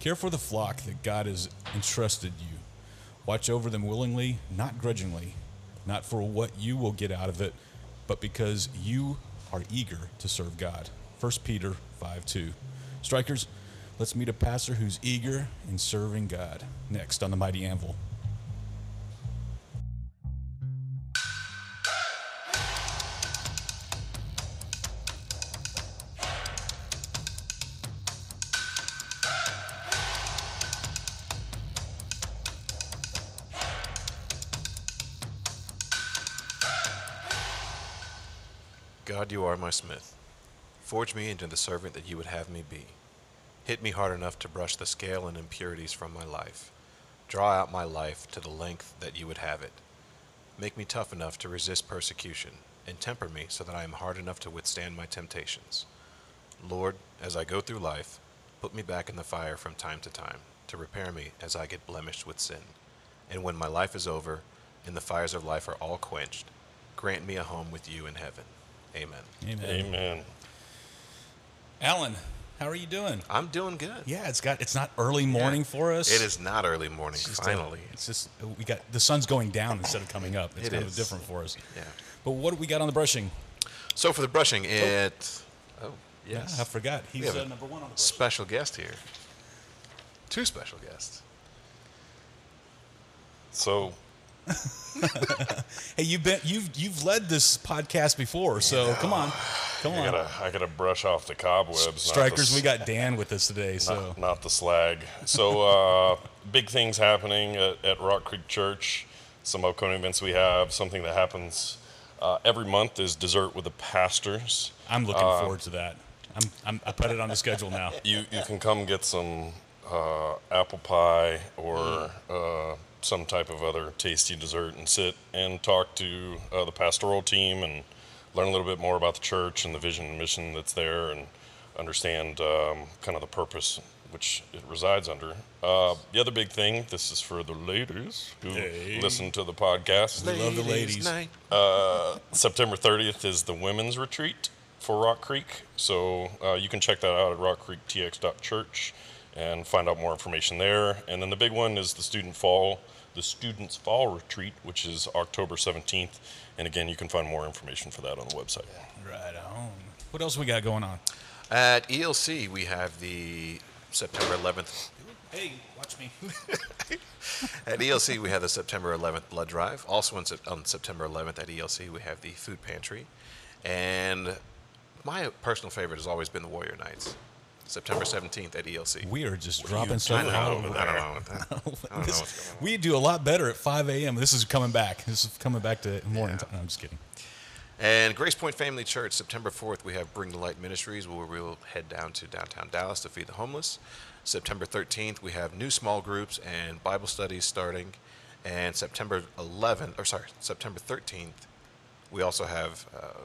Care for the flock that God has entrusted you. Watch over them willingly, not grudgingly, not for what you will get out of it, but because you are eager to serve God. 1 Peter 5 2. Strikers, let's meet a pastor who's eager in serving God. Next on the Mighty Anvil. My smith. Forge me into the servant that you would have me be. Hit me hard enough to brush the scale and impurities from my life. Draw out my life to the length that you would have it. Make me tough enough to resist persecution, and temper me so that I am hard enough to withstand my temptations. Lord, as I go through life, put me back in the fire from time to time, to repair me as I get blemished with sin. And when my life is over, and the fires of life are all quenched, grant me a home with you in heaven. Amen. Amen. Amen. Alan, how are you doing? I'm doing good. Yeah, it's got it's not early morning for us. It is not early morning, It's just a- finally. it's just we got the sun's going down instead of coming up. It's It kind is. of different for us. Yeah. But what do we got on the brushing? So for the brushing, it. Oh, yes. Yeah, I forgot. He's uh, a number one on the brushing. Special guest here. Two special guests. So Hey, you've been you've you've led this podcast before, so come on, come I on. gotta I gotta brush off the cobwebs. not the Strikers, we got Dan with us today, not, so not the slag. So uh, big things happening at, at Rock Creek Church. Some upcoming events we have. Something that happens uh, every month is dessert with the pastors. I'm looking Uh, forward to that. I'm, I'm I put it on the schedule now. You you can come get some uh, apple pie or uh, some type of other tasty dessert and sit and talk to uh, the pastoral team and learn a little bit more about the church and the vision and mission that's there and understand um, kind of the purpose which it resides under. Uh, the other big thing, this is for the ladies who Hey. listen to the podcast. We love the ladies. night. September 30th is the women's retreat for Rock Creek. So uh, you can check that out at rockcreektx.church and find out more information there. And then the big one is the student fall, the students fall retreat, which is October 17th. And again, you can find more information for that on the website. Right on. What else we got going on? At ELC, we have the September 11th. Hey, watch me. At ELC, we have the September 11th blood drive. Also on, on September 11th at ELC, we have the food pantry. And my personal favorite has always been the Warrior Nights. September 17th at ELC. We are just you dropping stuff out know. over I don't know. I don't know This- what's going on. we do a lot better at 5 a.m. This is coming back. This is coming back to morning Yeah. time. No, I'm just kidding. And Grace Point Family Church, September 4th, we have Bring the Light Ministries, where we'll head down to downtown Dallas to feed the homeless. September 13th, we have new small groups and Bible studies starting. And September 11th, or sorry, September 13th, we also have, uh,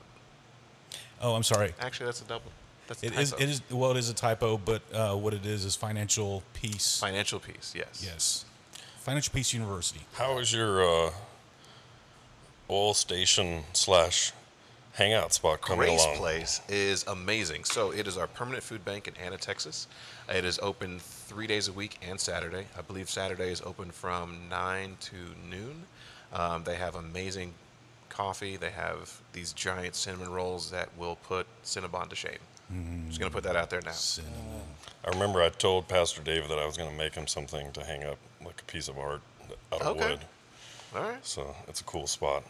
Oh, I'm sorry. actually, that's a double. That's it is. It is. Well, it is a typo, but uh, what it is is financial peace. Financial peace, yes. yes, Financial Peace University. How is your uh, oil station slash hangout spot coming Grace along? Place is amazing. So it is our permanent food bank in Anna, Texas. It is open three days a week and Saturday. I believe Saturday is open from nine to noon. Um, they have amazing coffee. They have these giant cinnamon rolls that will put Cinnabon to shame. Just gonna put that out there now. Cinnamon. I remember I told Pastor Dave that I was going to make him something to hang up, like a piece of art out of Okay. wood. All right. So it's a cool spot.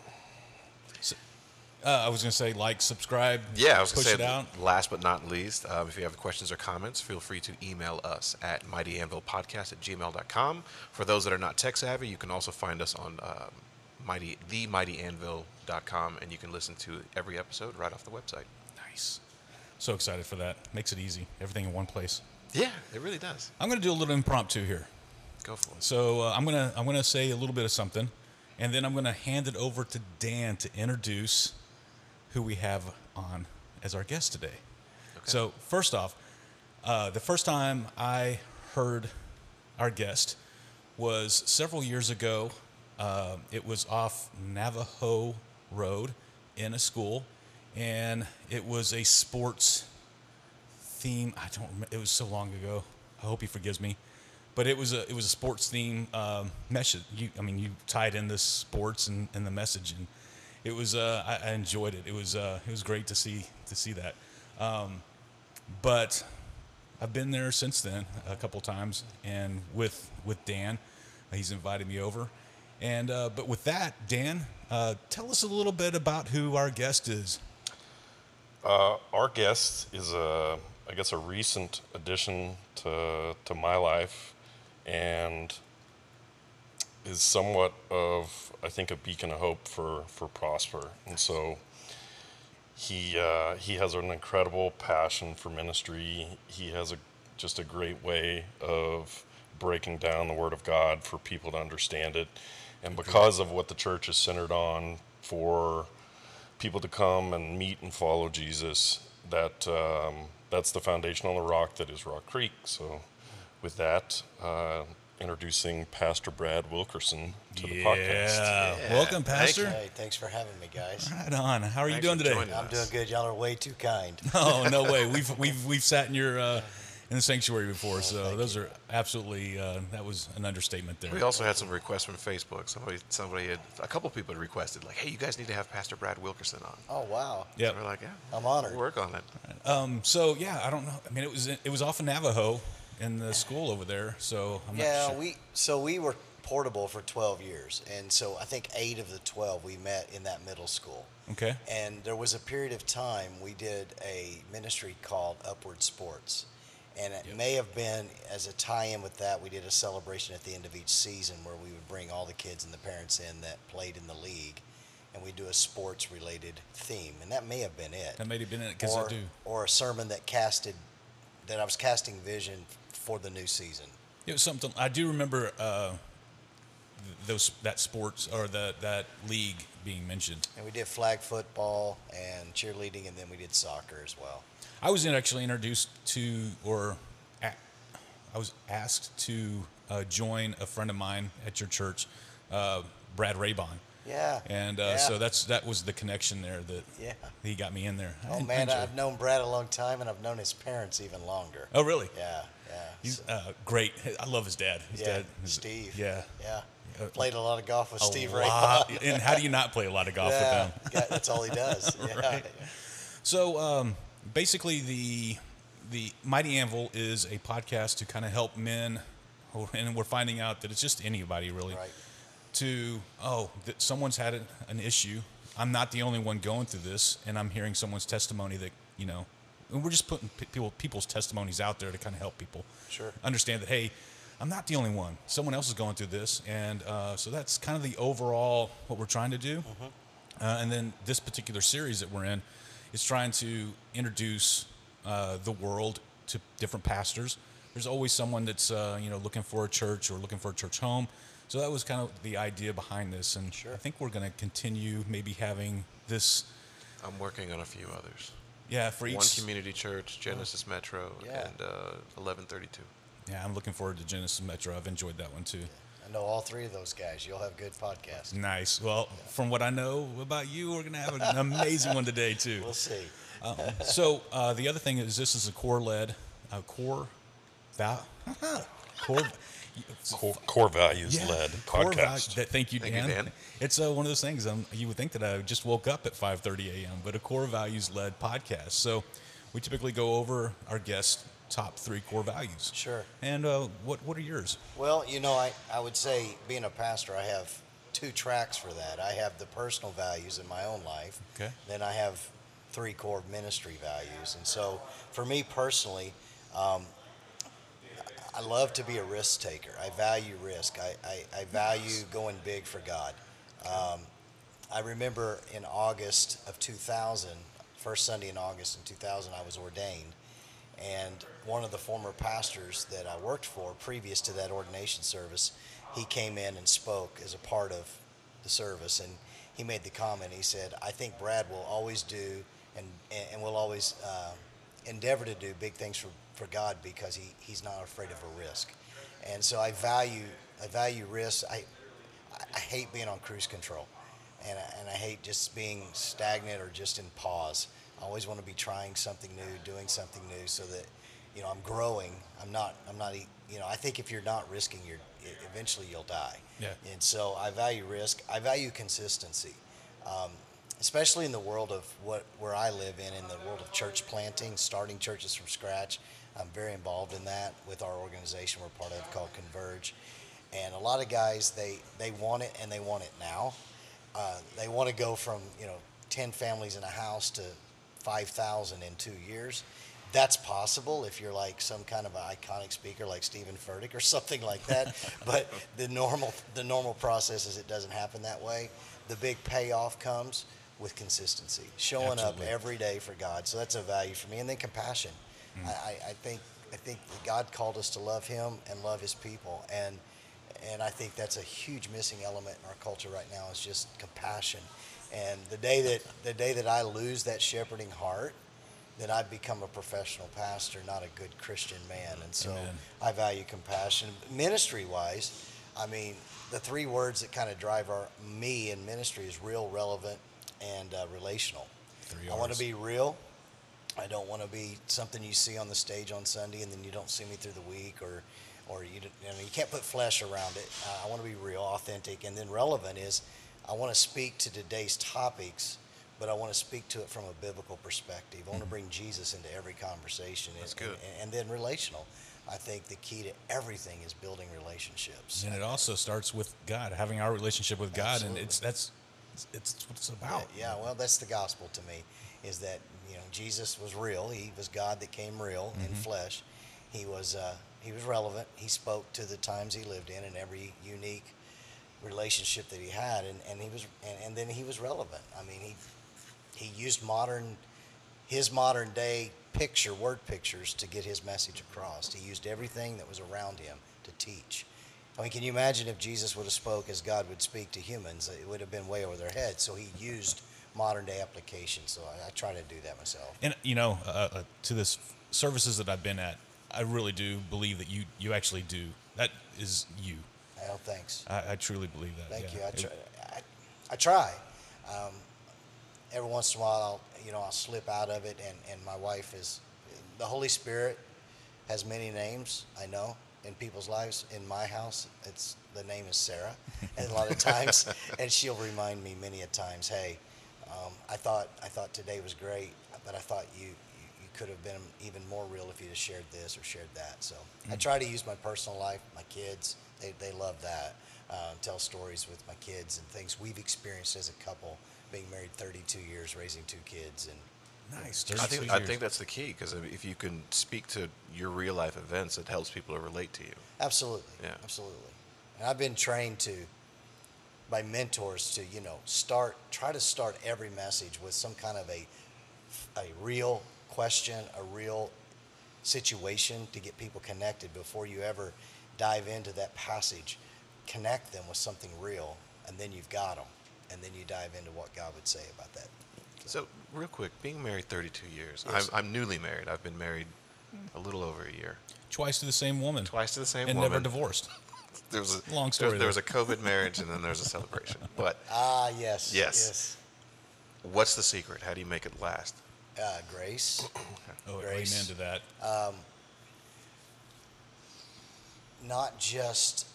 Uh, I was gonna say like, subscribe. Yeah, I was push gonna it say. out. Last but not least, um, if you have questions or comments, feel free to email us at mightyanvilpodcast at gmail.com. For those that are not tech savvy, you can also find us on um, mighty themightyanvil.com, and you can listen to every episode right off the website. Nice. So excited for that. Makes it easy. Everything in one place. Yeah, it really does. I'm gonna do a little impromptu here. Go for it. So uh, I'm gonna I'm gonna say a little bit of something, and then I'm gonna hand it over to Dan to introduce who we have on as our guest today. Okay. So first off, uh, the first time I heard our guest was several years ago. Uh, it was off Navajo Road in a school, and it was a sports theme. I don't remember. It was so long ago. I hope he forgives me. but it was a it was a sports theme um, message. You, I mean, you tied in the sports and, and the message, and it was uh, I, I enjoyed it. It was uh, it was great to see to see that. Um, but I've been there since then a couple times, and with with Dan, he's invited me over. And uh, but with that, Dan, uh, tell us a little bit about who our guest is. Uh, our guest is a, I guess, a recent addition to to my life, and is somewhat of, I think, a beacon of hope for for Prosper. And so, he uh, he has an incredible passion for ministry. He has a just a great way of breaking down the Word of God for people to understand it, and because of what the church is centered on for people to come and meet and follow Jesus, that um, that's the foundation on the rock that is Rock Creek. So, with that, uh, introducing Pastor Brad Wilkerson to the podcast. Yeah. Welcome, Thank Pastor. Hey, thanks for having me, guys. Right on. How are you doing today? I'm doing good. Y'all are way too kind. Oh no way. We've we've we've sat in your uh, in the sanctuary before, so thank those are absolutely uh, that was an understatement there. We also had some requests from Facebook. Somebody, somebody had a couple people had requested, like, "Hey, you guys need to have Pastor Brad Wilkerson on." Oh wow. Yeah. So we're like, "Yeah, I'm honored. We'll work on it." Um, so yeah, I don't know. I mean, it was it was off in Navajo in the school over there. So I'm Yeah, not sure. we so we were portable for 12 years, and so I think eight of the 12 we met in that middle school. okay. And there was a period of time we did a ministry called Upward Sports. And it may have been as a tie in with that, we did a celebration at the end of each season where we would bring all the kids and the parents in that played in the league and we do a sports related theme. And that may have been it. That may have been it because I do. or a sermon that casted, that I was casting vision for the new season. It was something I do remember. Uh, those that sports or that that league being mentioned. And we did flag football and cheerleading, and then we did soccer as well. I was actually introduced to, or a- I was asked to uh, join a friend of mine at your church, uh, Brad Raybon. Yeah. And uh, yeah. so that's that was the connection there that Yeah. he got me in there. I- Oh I man, enjoyed I've known Brad a long time, and I've known his parents even longer. Oh really? Yeah, yeah. He's So- uh, great. I love his dad. His yeah, dad, is- Steve. Yeah. yeah. Uh, Played a lot of golf with A Steve lot. Ray. and how do you not play a lot of golf yeah, with him? yeah, that's all he does. Yeah. Right. So um, basically, the the Mighty Anvil is a podcast to kind of help men, and we're finding out that it's just anybody really. Right. To oh, that someone's had an- issue. I'm not the only one going through this, and I'm hearing someone's testimony that you know. And we're just putting people people's testimonies out there to kind of help people Sure. understand that hey, I'm not the only one. Someone else is going through this, and uh, so that's kind of the overall what we're trying to do. Uh, and then this particular series that we're in is trying to introduce uh, the world to different pastors. There's always someone that's uh, you know looking for a church or looking for a church home. So that was kind of the idea behind this, and Sure. I think we're going to continue maybe having this. I'm working on a few others. Yeah, for each. One community church, Genesis Metro, Yeah. and uh, 1132. yeah, I'm looking forward to Genesis Metro. I've enjoyed that one too. I know all three of those guys. You'll have good podcasts. Nice. Well, from what I know about you, we're going to have an amazing one today too. We'll see. Um, so uh, the other thing is this is a core led, a core, val, core, Core, core values led core val- podcast. that, thank you, Thank you, Dan. Dan. It's uh, one of those things. Um, you would think that I just woke up at 5:30 a.m., but a core values led podcast. So we typically go over our guests' top three core values. Sure. And uh, what what are yours? Well, you know, I, I would say being a pastor, I have two tracks for that. I have the personal values in my own life. Okay. Then I have three core ministry values. And so for me personally, um, I love to be a risk taker. I value risk. I, I, I value going big for God. Um, I remember in August of 2000, first Sunday in August in 2000, I was ordained. And one of the former pastors that I worked for previous to that ordination service, he came in and spoke as a part of the service. And he made the comment, he said, I think Brad will always do and, and will always uh, endeavor to do big things for, for God because he, he's not afraid of a risk. And so I value, I value risk. I, I hate being on cruise control, and I, and I hate just being stagnant or just in pause. I always want to be trying something new, doing something new, so that you know, I'm growing. I'm not. I'm not. You know, I think if you're not risking, you're eventually you'll die. Yeah. And so I value risk. I value consistency, um, especially in the world of what where I live in, in the world of church planting, starting churches from scratch. I'm very involved in that with our organization we're part of called Converge. And a lot of guys, they, they want it and they want it now. Uh, they want to go from, you know, 10 families in a house to 5,000 in two years. That's possible if you're like some kind of an iconic speaker like Steven Furtick or something like that. but the normal, the normal process is it doesn't happen that way. The big payoff comes with consistency, showing Absolutely. up every day for God. So that's a value for me. And then compassion. Mm. I, I, I think I think that God called us to love Him and love His people, and and I think that's a huge missing element in our culture right now is just compassion. And the day that the day that I lose that shepherding heart, then I've become a professional pastor, not a good Christian man. And so Amen. I value compassion. Ministry wise, I mean, the three words that kind of drive our me in ministry is real, relevant, and uh, relational. Three I want to be real. I don't want to be something you see on the stage on Sunday and then you don't see me through the week or, or you, you know, you can't put flesh around it. Uh, I want to be real, authentic, and then relevant is I want to speak to today's topics, but I want to speak to it from a biblical perspective. I want to bring Jesus into every conversation. That's and, good. And, and then relational. I think the key to everything is building relationships. And it also starts with God, having our relationship with God, Absolutely. and it's that's it's, it's what it's about. Yeah, well, that's the gospel to me, is that you know Jesus was real. He was God that came real in flesh. He was uh, he was relevant. He spoke to the times he lived in and every unique relationship that he had, and, and he was and, and then he was relevant. I mean, he he used modern his modern day picture word pictures to get his message across. He used everything that was around him to teach. I mean, can you imagine if Jesus would have spoke as God would speak to humans? It would have been way over their heads. So he used modern day applications. So I, I try to do that myself. And you know, uh, uh, to this services that I've been at, I really do believe that you you actually do. That is you. Well, thanks. I, I truly believe that. Thank yeah. you. I try. I, I try. Um, every once in a while, I'll you know I'll slip out of it, and, and my wife is the Holy Spirit has many names. I know in people's lives. In my house, it's the name is Sarah, and a lot of times, and she'll remind me many a times, hey, um, I thought I thought today was great, but I thought you. could have been even more real if you'd have shared this or shared that. So I try to use my personal life, my kids, they, they love that. Uh, tell stories with my kids and things we've experienced as a couple, being married 32 years, raising two kids, and nice. I think I think that's the key because if you can speak to your real life events, it helps people to relate to you. Absolutely. Yeah. Absolutely. And I've been trained to by mentors to, you know, start try to start every message with some kind of a a real question, a real situation to get people connected before you ever dive into that passage. Connect them with something real, and then you've got them. And then you dive into what God would say about that. So, real quick, being married 32 years, Yes. I'm, I'm newly married. I've been married a little over a year. twice to the same woman, Twice to the same and woman. never divorced. There was a Long story There, was a COVID marriage, and then there was a celebration. But Ah, yes. Yes. yes. what's the secret? How do you make it last? Uh, grace. Oh, Grace. amen to that. not just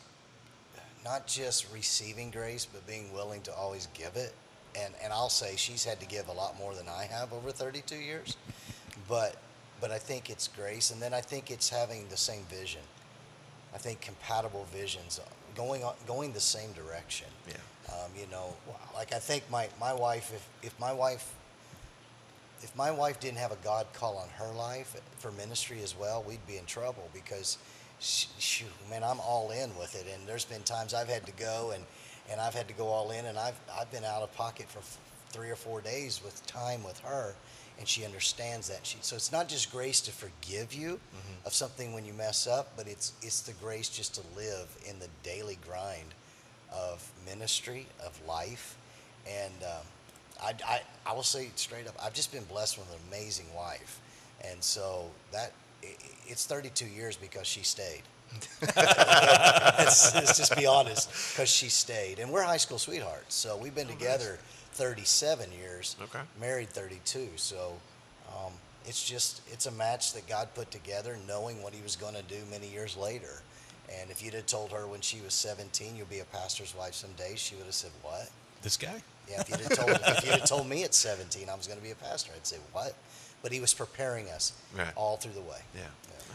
not just receiving grace, but being willing to always give it. And and I'll say she's had to give a lot more than I have over 32 years. But but I think it's grace, and then I think it's having the same vision. I think compatible visions, going on, going the same direction. Yeah. Um, you know, like I think my my wife, if if my wife if my wife didn't have a God call on her life for ministry as well, we'd be in trouble because, she, man, I'm all in with it. And there's been times I've had to go and, and I've had to go all in, and I've I've been out of pocket for f- three or four days with time with her, and she understands that. She so it's not just grace to forgive you of something when you mess up, but it's it's the grace just to live in the daily grind of ministry of life, and. Um, I, I, I will say straight up, I've just been blessed with an amazing wife. And so that it's 32 years because she stayed. let's, let's just be honest, because she stayed. And we're high school sweethearts. So we've been together 37 years, Okay. married 32. So um, it's just it's a match that God put together, knowing what He was going to do many years later. And if you'd have told her when she was 17, you'll be a pastor's wife someday, she would have said, "What?" This guy? Yeah, if you'd have told if you'd have told me at 17 I was going to be a pastor, I'd say, "What?" But He was preparing us Right. all through the way. Yeah.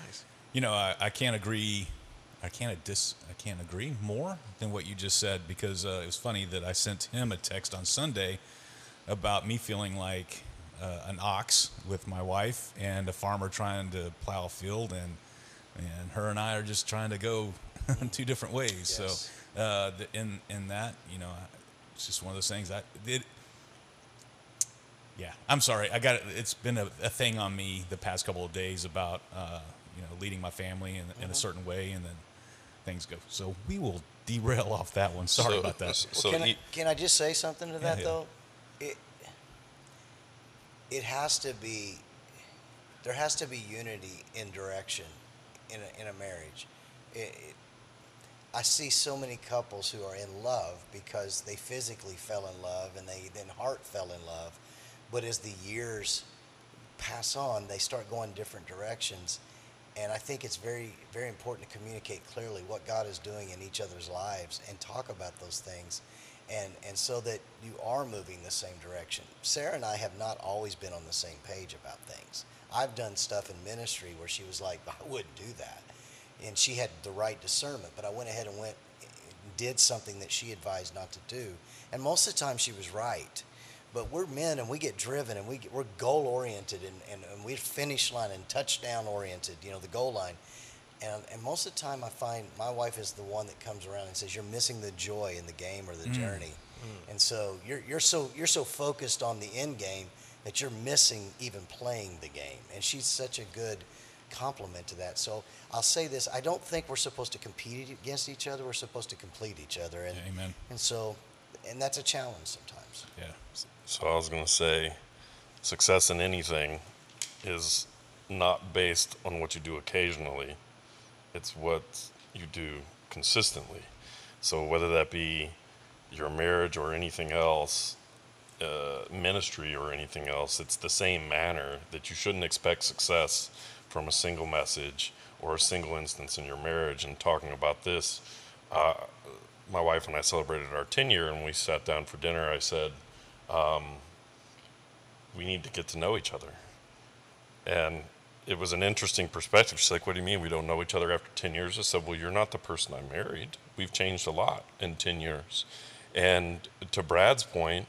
Nice. You know, I, I can't agree. I can't dis. I can't agree more than what you just said because uh, it was funny that I sent him a text on Sunday about me feeling like uh, an ox with my wife and a farmer trying to plow a field, and and her and I are just trying to go two different ways. Yes. So uh, the, in in that, you know, it's just one of those things. I it, yeah, I'm sorry. I got it. It's been a, a thing on me the past couple of days about uh, you know leading my family in, in a certain way, and then things go. So we will derail off that one. Sorry So- about that. So can, I, can I just say something to that yeah. though? It it has to be there has to be unity in direction in a, in a marriage. It, it, I see so many couples who are in love because they physically fell in love and they then heart fell in love, but as the years pass on, they start going different directions. And I think it's very, very important to communicate clearly what God is doing in each other's lives and talk about those things. And, and so that you are moving the same direction. Sarah and I have not always been on the same page about things. I've done stuff in ministry where she was like, I wouldn't do that. And she had the right discernment, but I went ahead and went did something that she advised not to do. And most of the time she was right. But we're men and we get driven and we get, we're goal oriented and, and, and we're finish line and touchdown oriented, you know, the goal line. And, and most of the time I find my wife is the one that comes around and says, you're missing the joy in the game or the mm. journey. Mm. And so you're, you're so, you're so focused on the end game that you're missing even playing the game. And she's such a good compliment to that. So I'll say this, I don't think we're supposed to compete against each other. We're supposed to complete each other. And, amen. and so, and that's a challenge sometimes. Yeah. So I was going to say, success in anything is not based on what you do occasionally. It's what you do consistently. So whether that be your marriage or anything else, uh, ministry or anything else, it's the same manner that you shouldn't expect success from a single message or a single instance in your marriage. And talking about this, uh, my wife and I celebrated our 10 year and we sat down for dinner. I said, um, we need to get to know each other. And it was an interesting perspective. She's like, What do you mean we don't know each other after 10 years? I said, Well, you're not the person I married. We've changed a lot in 10 years. And to Brad's point,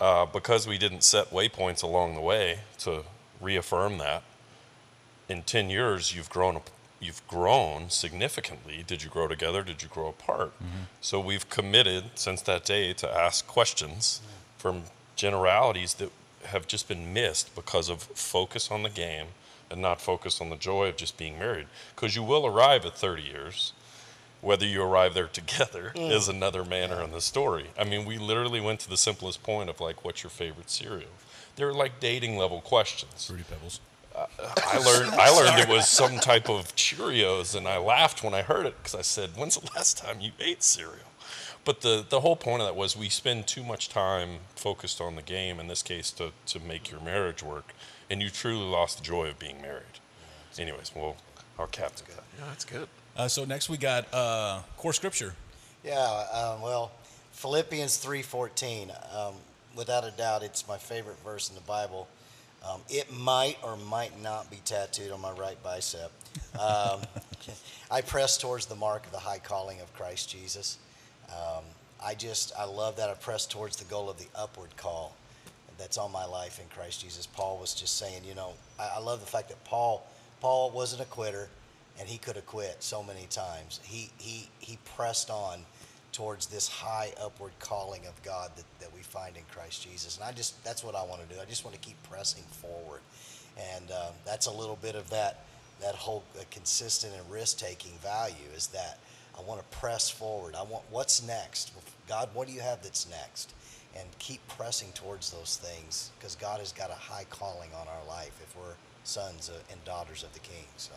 uh, because we didn't set waypoints along the way to reaffirm that, in 10 years, you've grown up. You've grown significantly. Did you grow together? Did you grow apart? So we've committed since that day to ask questions from generalities that have just been missed because of focus on the game and not focus on the joy of just being married. Because you will arrive at 30 years. Whether you arrive there together is another manner in the story. I mean, we literally went to the simplest point of like, what's your favorite cereal? They're like dating level questions. Fruity Pebbles. Uh, I learned I learned it was some type of Cheerios, and I laughed when I heard it because I said, "When's the last time you ate cereal?" But the the whole point of that was we spend too much time focused on the game. In this case, to to make your marriage work, and you truly lost the joy of being married. Anyways, well, our captain. Yeah, that's good. Uh, so next we got uh, core scripture. Yeah, um, well, Philippians 3:14, um, without a doubt, it's my favorite verse in the Bible. Um, it might or might not be tattooed on my right bicep. Um, I press towards the mark of the high calling of Christ Jesus. Um, I just, I love that I press towards the goal of the upward call that's on my life in Christ Jesus. Paul was just saying, you know, I, I love the fact that Paul, Paul wasn't a quitter, and he could have quit so many times. He he he pressed on towards this high upward calling of God that, that we find in Christ Jesus. And I just that's what I want to do. I just want to keep pressing forward, and um, that's a little bit of that that whole uh, consistent and risk taking value is that I want to press forward. I want what's next. God, what do you have that's next? And keep pressing towards those things because God has got a high calling on our life if we're sons and daughters of the King. So.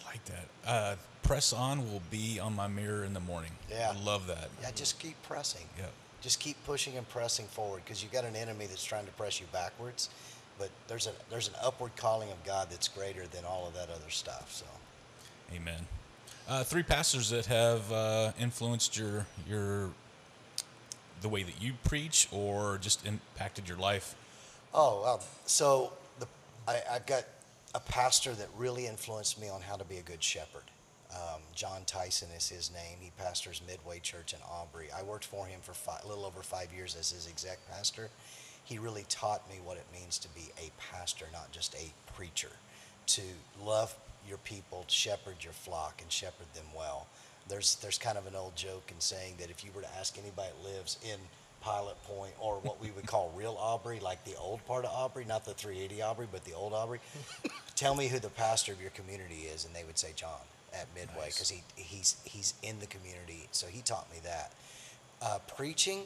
I like that. Uh, press on will be on my mirror in the morning. Yeah. I love that. Yeah, just keep pressing. Yeah. Just keep pushing and pressing forward because you've got an enemy that's trying to press you backwards. but there's a there's an upward calling of God that's greater than all of that other stuff. So. Amen. Uh, three pastors that have uh, influenced your your the way that you preach, or just impacted your life. Oh, um, so the I, I've got a pastor that really influenced me on how to be a good shepherd. Um, John Tyson is his name. He pastors Midway Church in Aubrey. I worked for him for five, a little over five years as his exec pastor. He really taught me what it means to be a pastor, not just a preacher. To love your people, shepherd your flock, and shepherd them well. There's there's kind of an old joke in saying that if you were to ask anybody that lives in Pilot Point or what we would call real Aubrey, like the old part of Aubrey, not the 380 Aubrey, but the old Aubrey, tell me who the pastor of your community is, and they would say John at Midway Nice. because he he's he's in the community, so he taught me that. Uh, preaching,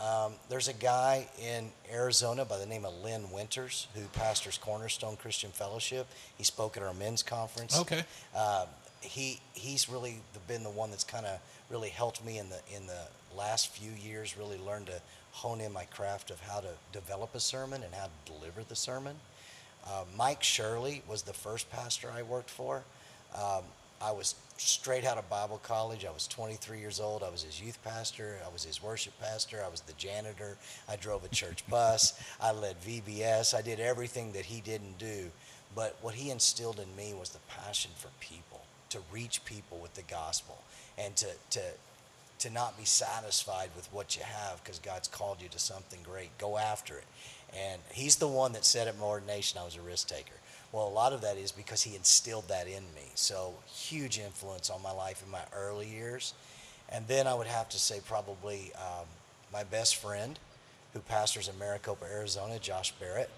um, there's a guy in Arizona by the name of Lynn Winters who pastors Cornerstone Christian Fellowship. He spoke at our men's conference. Okay. Um, he he's really the, been the one that's kind of really helped me in the in the last few years. Really learned to hone in my craft of how to develop a sermon and how to deliver the sermon. Uh, Mike Shirley was the first pastor I worked for. Um, I was straight out of Bible college. I was 23 years old. I was his youth pastor. I was his worship pastor. I was the janitor. I drove a church bus. I led VBS. I did everything that he didn't do. But what he instilled in me was the passion for people, to reach people with the gospel, and to, to, to not be satisfied with what you have because God's called you to something great. Go after it. And he's the one that said at my ordination I was a risk taker. Well, a lot of that is because he instilled that in me. So, huge influence on my life in my early years. And then I would have to say, probably um, my best friend who pastors in Maricopa, Arizona, Josh Barrett,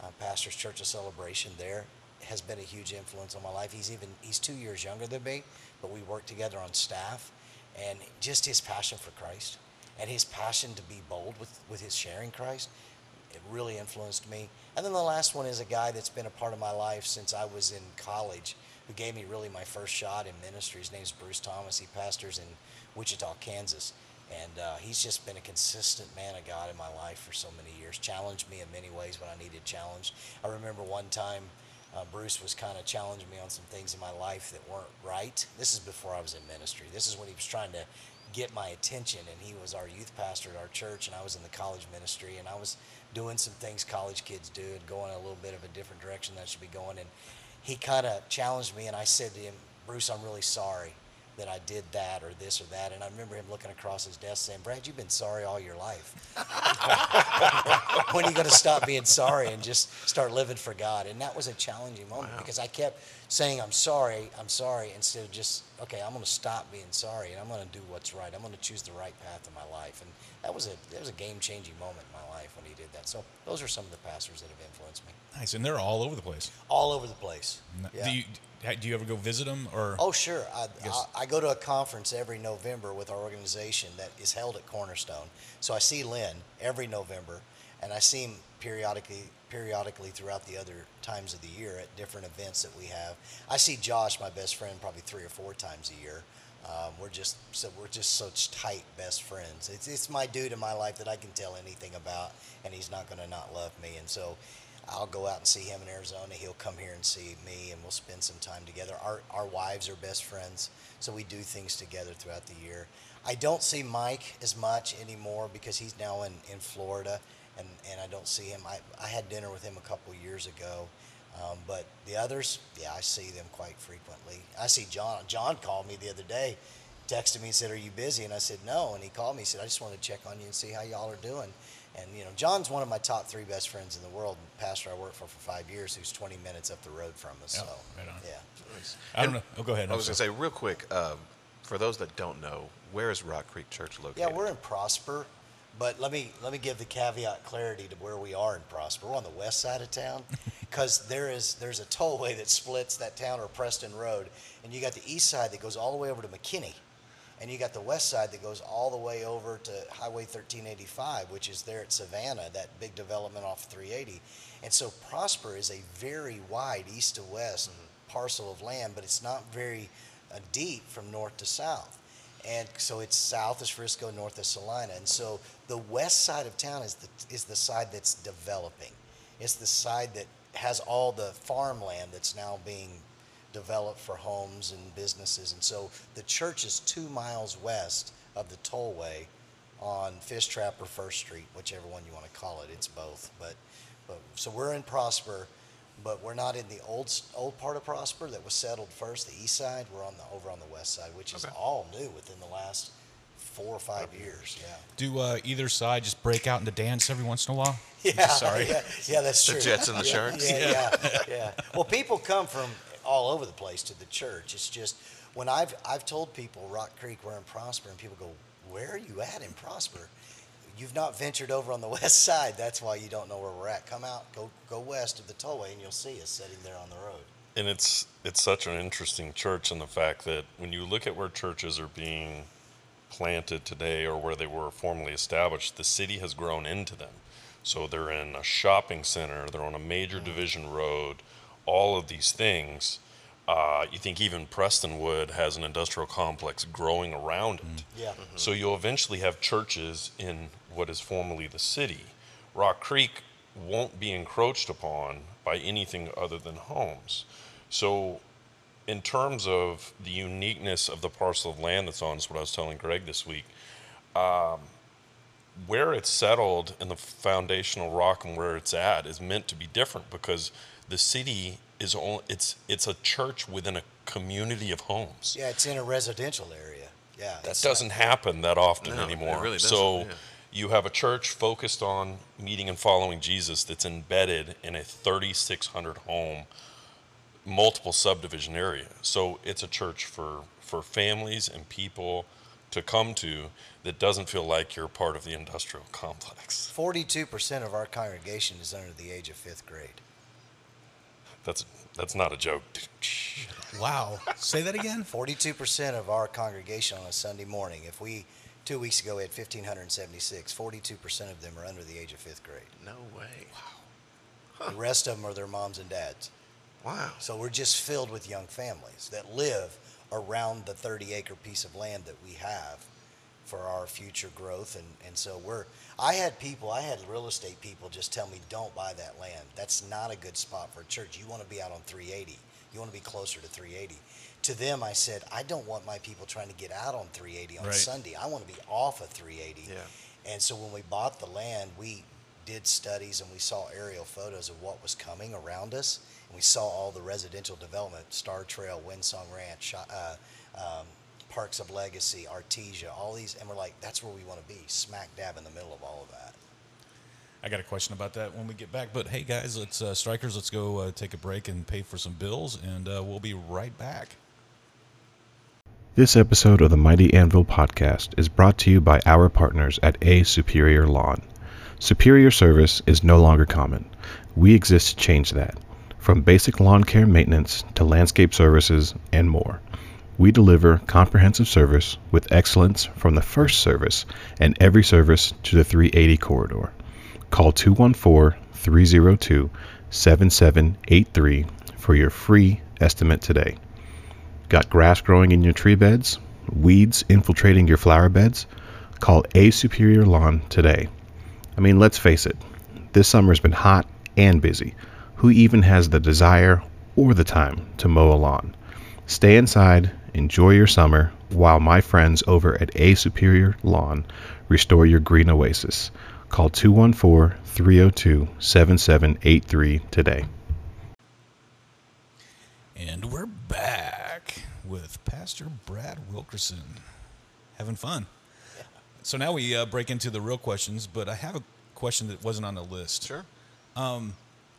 uh, pastors Church of Celebration there, has been a huge influence on my life. He's even he's two years younger than me, but we work together on staff, and just his passion for Christ and his passion to be bold with with his sharing Christ, it really influenced me. And then the last one is a guy that's been a part of my life since I was in college, who gave me really my first shot in ministry. His name's Bruce Thomas. He pastors in Wichita, Kansas. And uh, he's just been a consistent man of God in my life for so many years. Challenged me in many ways when I needed challenged. I remember one time uh, Bruce was kind of challenging me on some things in my life that weren't right. This is before I was in ministry. This is when he was trying to get my attention, and he was our youth pastor at our church, and I was in the college ministry, and I was doing some things college kids do and going a little bit of a different direction that I should be going. And he kind of challenged me, and I said to him, Bruce, I'm really sorry that I did that or this or that. And I remember him looking across his desk saying, Brad, you've been sorry all your life. when are you going to stop being sorry and just start living for God? And that was a challenging moment because I kept saying, I'm sorry, I'm sorry, instead of just, okay, I'm going to stop being sorry and I'm going to do what's right. I'm going to choose the right path in my life. And that was a, that was a game changing moment in my life when he did that. So those are some of the pastors that have influenced me. Nice, and they're all over the place. All over the place. Yeah. Do you do you ever go visit them or? Oh, sure. I, I, I go to a conference every November with our organization that is held at Cornerstone. So I see Lynn every November, and I see him periodically periodically throughout the other times of the year at different events that we have. I see Josh, my best friend, probably three or four times a year. Um, we're just so we're just such tight best friends. It's it's my dude in my life that I can tell anything about, and he's not going to not love me. And so I'll go out and see him in Arizona. He'll come here and see me, and we'll spend some time together. Our our wives are best friends, so we do things together throughout the year. I don't see Mike as much anymore because he's now in, in Florida, and, and I don't see him. I, I had dinner with him a couple years ago, um, but the others, yeah, I see them quite frequently. I see John. John called me the other day, texted me and said, "Are you busy?" And I said, "No." And he called me. He said, "I just wanted to check on you and see how y'all are doing." And you know, John's one of my top three best friends in the world. Pastor I worked for for five years, who's 20 minutes up the road from us. Yeah, so right on. yeah. I don't know. Oh, go ahead. I was going to say real quick, um, for those that don't know, where is Rock Creek Church located? Yeah, we're in Prosper, but let me let me give the caveat clarity to where we are in Prosper. We're on the west side of town because there is there's a tollway that splits that town or Preston Road, and you got the east side that goes all the way over to McKinney, and you got the west side that goes all the way over to Highway 1385, which is there at Savannah, that big development off 380. And so Prosper is a very wide east to west parcel of land, but it's not very uh, deep from north to south. And so it's south is Frisco, north is Celina. And so the west side of town is the, is the side that's developing. It's the side that has all the farmland that's now being developed for homes and businesses. And so the church is two miles west of the tollway on Fish Trap or First Street, whichever one you want to call it. It's both. But, but so we're in Prosper, but we're not in the old old part of Prosper that was settled first, the east side. We're on the over on the west side, which is Okay. all new within the last four or five years. Yeah. Do uh, either side just break out into dance every once in a while? Yeah, Sorry. yeah, yeah, that's true. The. Jets and the yeah, Sharks? Yeah, yeah, yeah. Well, people come from all over the place to the church. It's just when I've I've told people Rock Creek we're in Prosper, and people go, "Where are you at in Prosper?" You've not ventured over on the west side. That's why you don't know where we're at. Come out, go go west of the tollway, and you'll see us sitting there on the road. And it's it's such an interesting church in the fact that when you look at where churches are being planted today or where they were formerly established, the city has grown into them. So they're in a shopping center, they're on a major division road, all of these things. Uh, you think even Prestonwood has an industrial complex growing around it. Yeah. So you'll eventually have churches in what is formerly the city. Rock Creek won't be encroached upon by anything other than homes. So, in terms of the uniqueness of the parcel of land that's on, is what I was telling Greg this week. Um, where it's settled in the foundational rock and where it's at is meant to be different because the city is only it's it's a church within a community of homes. Yeah, it's in a residential area. Yeah. That doesn't happen that often No, it anymore. really doesn't, so yeah. You have a church focused on meeting and following Jesus that's embedded in a 3,600 home, multiple subdivision area. So it's a church for for families and people to come to that doesn't feel like you're part of the industrial complex. Forty-two percent of our congregation is under the age of fifth grade. That's that's not a joke. Wow. Say that again. Forty-two percent of our congregation on a Sunday morning. If we two weeks ago we had fifteen hundred and seventy-six. Forty-two percent of them are under the age of fifth grade. No way. Wow. The rest of them are their moms and dads. Wow. So we're just filled with young families that live around the thirty-acre piece of land that we have for our future growth. And, and so we're. I had people. I had real estate people just tell me, "Don't buy that land. That's not a good spot for a church. You want to be out on three eighty. You want to be closer to 380. To them, I said, I don't want my people trying to get out on 380 on Right. Sunday. I want to be off of 380. Yeah. And so when we bought the land, we did studies and we saw aerial photos of what was coming around us. And we saw all the residential development, Star Trail, Windsong Ranch, uh, um, Parks of Legacy, Artesia, all these. And we're like, that's where we want to be, smack dab in the middle of all of that. I got a question about that when we get back. But hey, guys, let's uh, strikers. Let's go uh, take a break and pay for some bills, and uh, we'll be right back. This episode of the Mighty Anvil podcast is brought to you by our partners at A Superior Lawn. Superior service is no longer common. We exist to change that. From basic lawn care maintenance to landscape services and more. We deliver comprehensive service with excellence from the first service and every service to the 380 corridor. Call 214 302 7783 for your free estimate today. Got grass growing in your tree beds? Weeds infiltrating your flower beds? Call A Superior Lawn today. I mean, let's face it, this summer's been hot and busy. Who even has the desire or the time to mow a lawn? Stay inside, enjoy your summer, while my friends over at A Superior Lawn restore your green oasis. Call 214 302 7783 today. And we're back with Pastor Brad Wilkerson. Having fun. So now we uh, break into the real questions, but I have a question that wasn't on the list. Sure.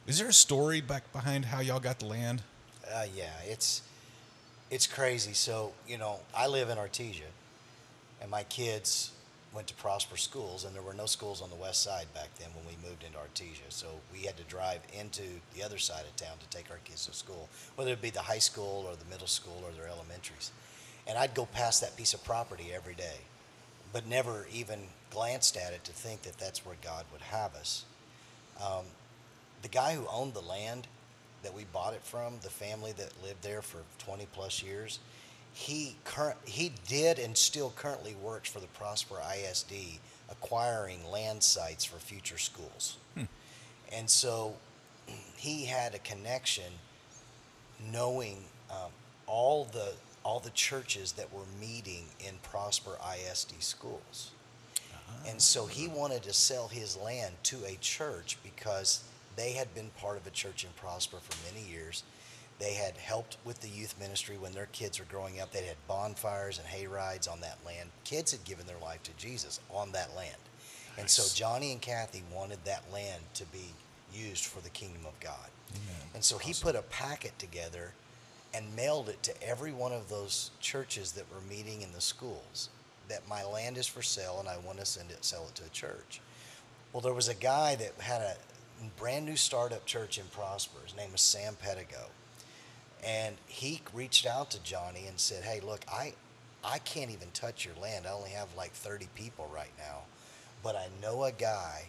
Is there a story back behind how y'all got the land? Uh, yeah, it's it's crazy. So you know, I live in Artesia, and my kids went to Prosper schools, and there were no schools on the west side back then when we moved into Artesia. So we had to drive into the other side of town to take our kids to school, whether it be the high school or the middle school or their elementaries. And I'd go past that piece of property every day, but never even glanced at it to think that that's where God would have us. Um, the guy who owned the land that we bought it from, the family that lived there for 20 plus years, he current he did and still currently works for the Prosper ISD, acquiring land sites for future schools. And so he had a connection knowing um, all the all the churches that were meeting in Prosper ISD schools. And so he wanted to sell his land to a church because they had been part of a church in Prosper for many years. They had helped with the youth ministry when their kids were growing up. They had bonfires and hay rides on that land. Kids had given their life to Jesus on that land. And so Johnny and Kathy wanted that land to be used for the kingdom of God. And so he put a packet together and mailed it to every one of those churches that were meeting in the schools that my land is for sale and I want to send it sell it to a church. Well, there was a guy that had a brand new startup church in Prosper. His name was Sam Pedigo. And he reached out to Johnny and said, "Hey, look, I I can't even touch your land. I only have like 30 people right now, but I know a guy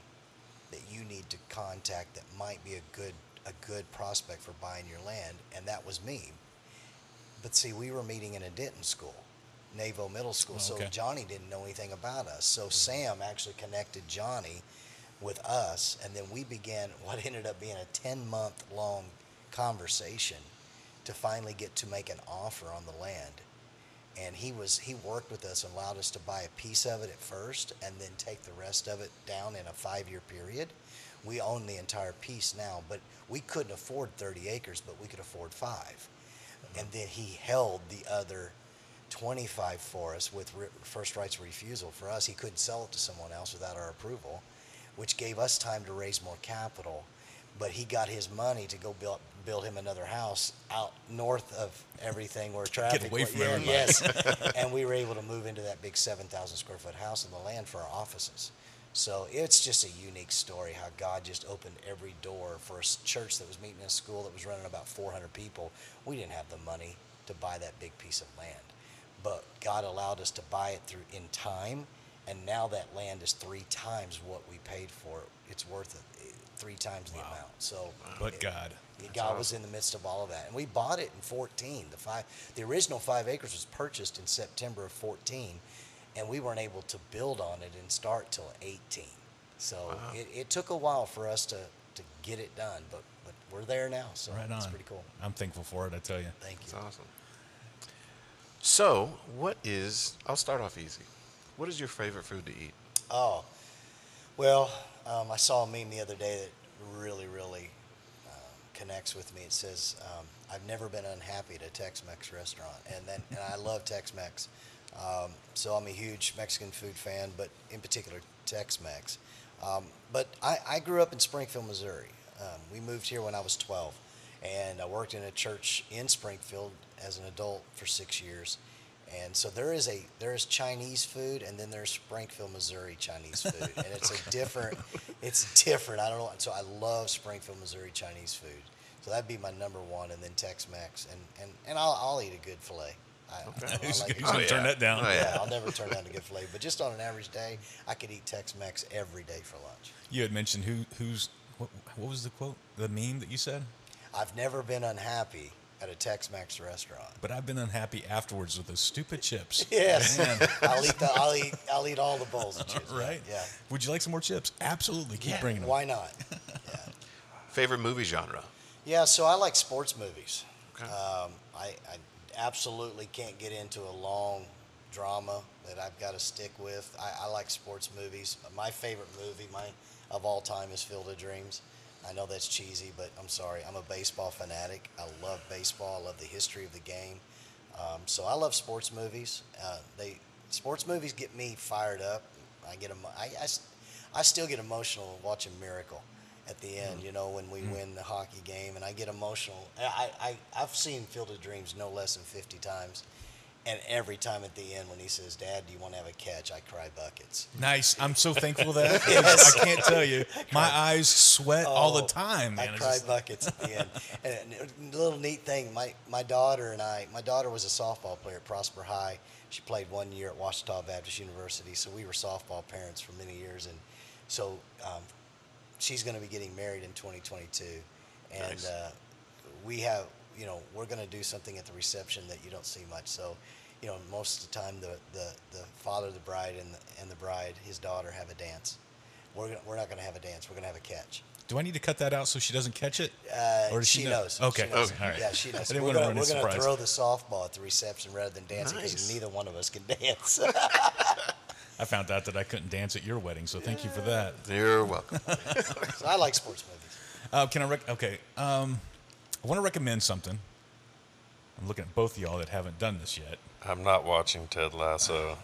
that you need to contact that might be a good a good prospect for buying your land." And that was me. But see, we were meeting in a Denton school, Navo Middle School. Oh, So. Johnny didn't know anything about us. So mm-hmm. Sam actually connected Johnny with us, and then we began what ended up being a 10 month long conversation to finally get to make an offer on the land. And he was he worked with us and allowed us to buy a piece of it at first, and then take the rest of it down in a five year period. We own the entire piece now, but we couldn't afford 30 acres, but we could afford 5 uh-huh. and then he held the other 25 for us with re- first rights refusal for us. He couldn't sell it to someone else without our approval, which gave us time to raise more capital. But he got his money to go build build him another house out north of everything where traffic. Get away from yeah, everybody. Yes, and we were able to move into that big 7,000 square foot house on the land for our offices. So it's just a unique story how God just opened every door for a church that was meeting in a school that was running about 400 people. We didn't have the money to buy that big piece of land, but God allowed us to buy it through in time, and now that land is three times what we paid for it. It's worth it, three times the amount. So, But it- God. God was in the midst of all of that, and we bought it in 14. The five, the original five acres was purchased in September of 14, and we weren't able to build on it and start till 18. So it, it took a while for us to, to get it done, but but we're there now. So Right it's pretty cool. I'm thankful for it, I tell you. Thank That's you. awesome. So, what is? I'll start off easy. What is your favorite food to eat? Oh, well, um, I saw a meme the other day that really, really uh, connects with me. It says, um, "I've never been unhappy at a Tex-Mex restaurant," and then and I love Tex-Mex. Um, so I'm a huge Mexican food fan, but in particular Tex-Mex. Um, but I, I grew up in Springfield, Missouri. Um, we moved here when I was 12, and I worked in a church in Springfield as an adult for six years. And so there is a there is Chinese food, and then there's Springfield, Missouri Chinese food, and it's a different, it's different. I don't know. So I love Springfield, Missouri Chinese food. So that'd be my number one, and then Tex-Mex, and and, and I'll, I'll eat a good fillet. I, I, I like who's gonna turn that down? Oh, Yeah, yeah. I'll never turn down a good fillet, but just on an average day, I could eat Tex-Mex every day for lunch. You had mentioned who who's what, what was the quote? The meme that you said? I've never been unhappy at a Tex-Mex restaurant. But I've been unhappy afterwards with those stupid chips. Yes, I'll eat the, I'll eat I'll eat all the bowls of chips. right? Yeah. Would you like some more chips? Absolutely. Keep bringing them. Why not? Favorite movie genre? Yeah, so I like sports movies. Okay. Um, I, I absolutely can't get into a long drama that I've got to stick with. I, I like sports movies. My favorite movie, my of all time, is Field of Dreams. I know that's cheesy, but I'm sorry. I'm a baseball fanatic. I love baseball. I love the history of the game. Um, so I love sports movies. Uh, they sports movies get me fired up. I get emo- I, I I still get emotional watching Miracle at the end. You know when we win the hockey game, and I get emotional. I, I I've seen Field of Dreams no less than 50 times, and every time at the end when he says, "Dad, do you want to have a catch?" I cry buckets. Nice. I'm so thankful that. Yes. I can't tell you. My eyes sweat all the Oh, time, man. I It's just- buckets at the end. And a little neat thing, my, my daughter and I, my daughter was a softball player at Prosper High. She played one year at Ouachita Baptist University, so we were softball parents for many years. And so um, she's going to be getting married in 2022. And Nice. uh, we have, you know, we're going to do something at the reception that you don't see much. So, you know, most of the time the, the, the father of the bride and the, and the bride, his daughter, have a dance. We're, gonna, we're not going to have a dance. We're going to have a catch. Do I need to cut that out so she doesn't catch it? Uh, Or does she, she know? knows. Okay. She knows. Okay. All right. Yeah, she I knows. didn't We're gonna, ruin we're the gonna surprise. throw the softball at the reception rather than dancing because Nice. neither one of us can dance. I found out that I couldn't dance at your wedding, so thank you for that. You're welcome. so I like sports movies. Uh, can I rec- okay? Um, I want to recommend something. I'm looking at both of y'all that haven't done this yet. I'm not watching Ted Lasso. Oh,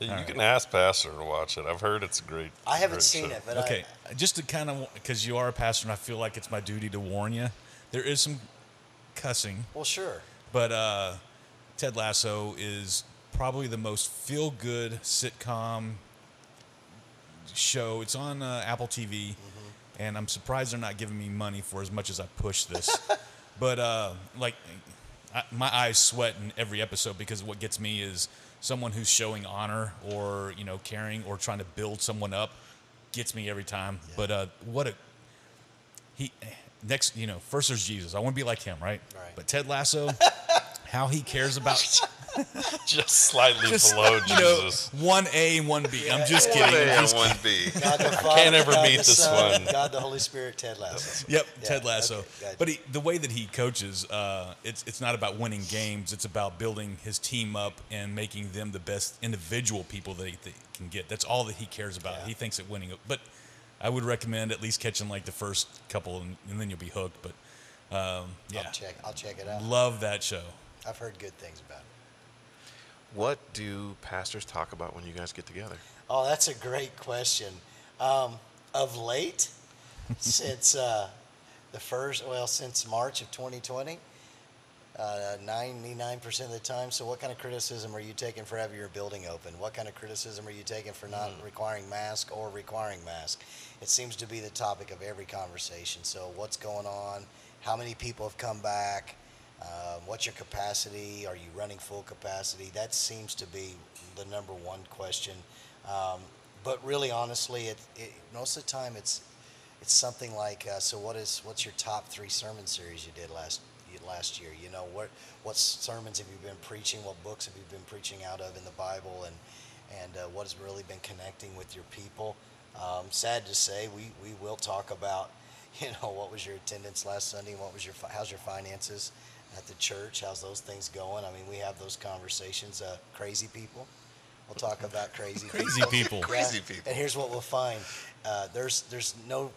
You All right. can ask Pastor to watch it. I've heard it's a great. I haven't great seen show. it, but Okay, just to kind of because you are a pastor, and I feel like it's my duty to warn you. There is some cussing, well, sure. but uh, Ted Lasso is probably the most feel-good sitcom show. It's on uh, Apple TV, and I'm surprised they're not giving me money for as much as I push this. but uh, like, I, my eyes sweat in every episode because what gets me is someone who's showing honor or you know caring or trying to build someone up gets me every time. But uh, what a he next you know first there's Jesus. I want to be like him, right? Right. But Ted Lasso, how he cares about Just slightly just below you know Jesus. one A and one B. I'm just Yeah. kidding. I'm Yeah, just one B. God the Father, Can't ever God beat the this Son, one. God the Holy Spirit, Ted Lasso. Yep, Yeah, Ted Lasso. okay, gotcha. But he, the way that he coaches, uh, it's it's not about winning games. It's about building his team up and making them the best individual people that he th- can get. That's all that he cares about. Yeah. He thinks that winning. But I would recommend at least catching like the first couple, and, and then you'll be hooked. But um, yeah, I'll check. I'll check it out. love that show. I've heard good things about it. What do pastors talk about when you guys get together? Oh, that's a great question. Um, of late, since uh, the first, well, since March of 2020, uh, 99% of the time. So, what kind of criticism are you taking for having your building open? What kind of criticism are you taking for not requiring mask or requiring mask? It seems to be the topic of every conversation. So, what's going on? How many people have come back? Um, what's your capacity? Are you running full capacity? That seems to be the number one question. Um, but really, honestly, it, it, most of the time it's it's something like, uh, so what is what's your top three sermon series you did last last year? You know, what what sermons have you been preaching? What books have you been preaching out of in the Bible? And and uh, what has really been connecting with your people? Um, sad to say, we we will talk about, you know, what was your attendance last Sunday? What was your how's your finances at the church? How's those things going? I mean, we have those conversations. Uh, crazy people. We'll talk about crazy Crazy people. Yeah, Crazy people. And here's what we'll find: uh, there's there's no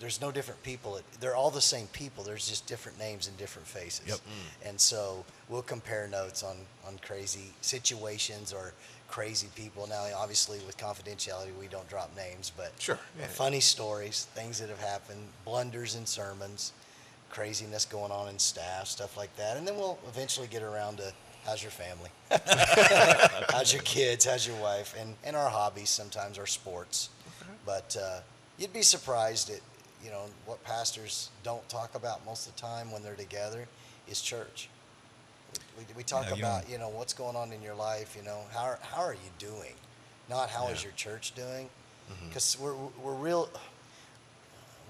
there's no different people. They're all the same people. There's just different names and different faces. Yep. And so we'll compare notes on on crazy situations or crazy people. Now, obviously, with confidentiality, we don't drop names, but Sure, yeah. funny stories, things that have happened, blunders in sermons, craziness going on in staff, stuff like that, and then we'll eventually get around to how's your family, how's your kids, how's your wife, and and our hobbies sometimes our sports, but uh, you'd be surprised at you know what pastors don't talk about most of the time when they're together is church. We, we talk Yeah, you about know. you know what's going on in your life. You know how are- how are you doing, not how is Yeah. your church doing, because we're we're real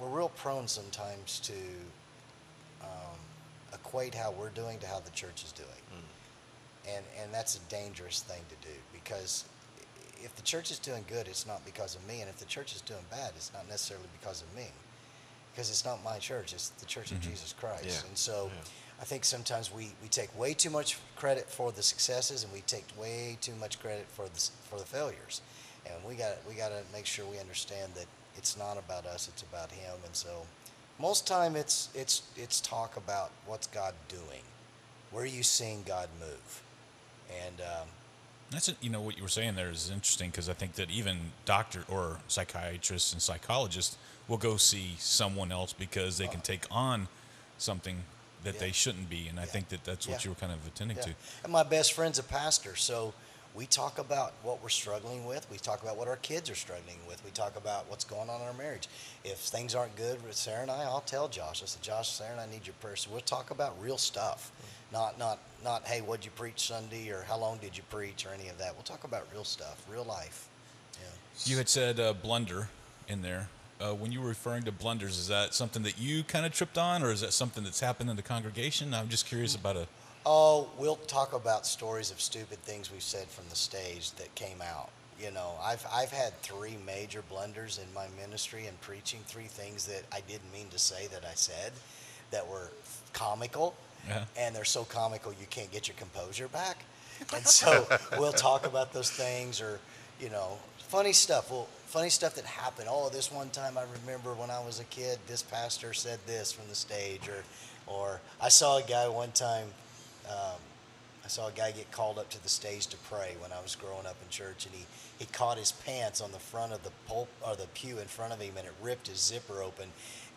we're real prone sometimes to um, equate how we're doing to how the church is doing, and and that's a dangerous thing to do because if the church is doing good, it's not because of me, and if the church is doing bad, it's not necessarily because of me, because it's not my church; it's the church of Jesus Christ, Yeah. and so. Yeah. I think sometimes we, we take way too much credit for the successes and we take way too much credit for the, for the failures. And we got we got to make sure we understand that it's not about us, it's about him. And so most time it's it's it's talk about what's God doing. Where are you seeing God move? And um, That's it. You know what you were saying there is interesting because I think that even doctor or psychiatrists and psychologists will go see someone else because they can take on something that Yeah. they shouldn't be, and I Yeah. think that that's what Yeah. you were kind of attending to. And my best friend's a pastor, so we talk about what we're struggling with. We talk about what our kids are struggling with. We talk about what's going on in our marriage. If things aren't good with Sarah and I, I'll tell Josh. I said, Josh, Sarah and I need your prayer. So we'll talk about real stuff, not not not hey, what'd you preach Sunday or how long did you preach or any of that. We'll talk about real stuff, real life. Yeah. You had said uh, blunder in there. Uh, when you were referring to blunders, is that something that you kind of tripped on, or is that something that's happened in the congregation? I'm just curious about a. Oh, we'll talk about stories of stupid things we've said from the stage that came out. You know, I've I've had three major blunders in my ministry and preaching. Three things that I didn't mean to say that I said, that were comical, Yeah. and they're so comical you can't get your composure back. And so we'll talk about those things, or you know, funny stuff. Well, funny stuff that happened. Oh, this one time I remember when I was a kid, this pastor said this from the stage, or or I saw a guy one time. Um, I saw a guy get called up to the stage to pray when I was growing up in church, and he, he caught his pants on the front of the pulp or the pew in front of him, and it ripped his zipper open.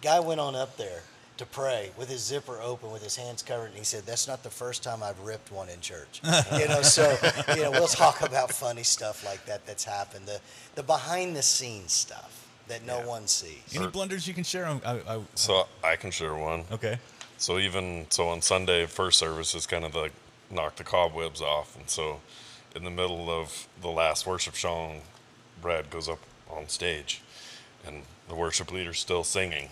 Guy went on up there to pray with his zipper open, with his hands covered, and he said, "That's not the first time I've ripped one in church." you know, so you know, we'll talk about funny stuff like that that's happened, the the behind the scenes stuff that no Yeah. one sees. Any blunders you can share? I, I, So I can share one. okay. So even so on Sunday, first service is kind of the knock the cobwebs off, and so in the middle of the last worship song, Brad goes up on stage, and the worship leader's still singing.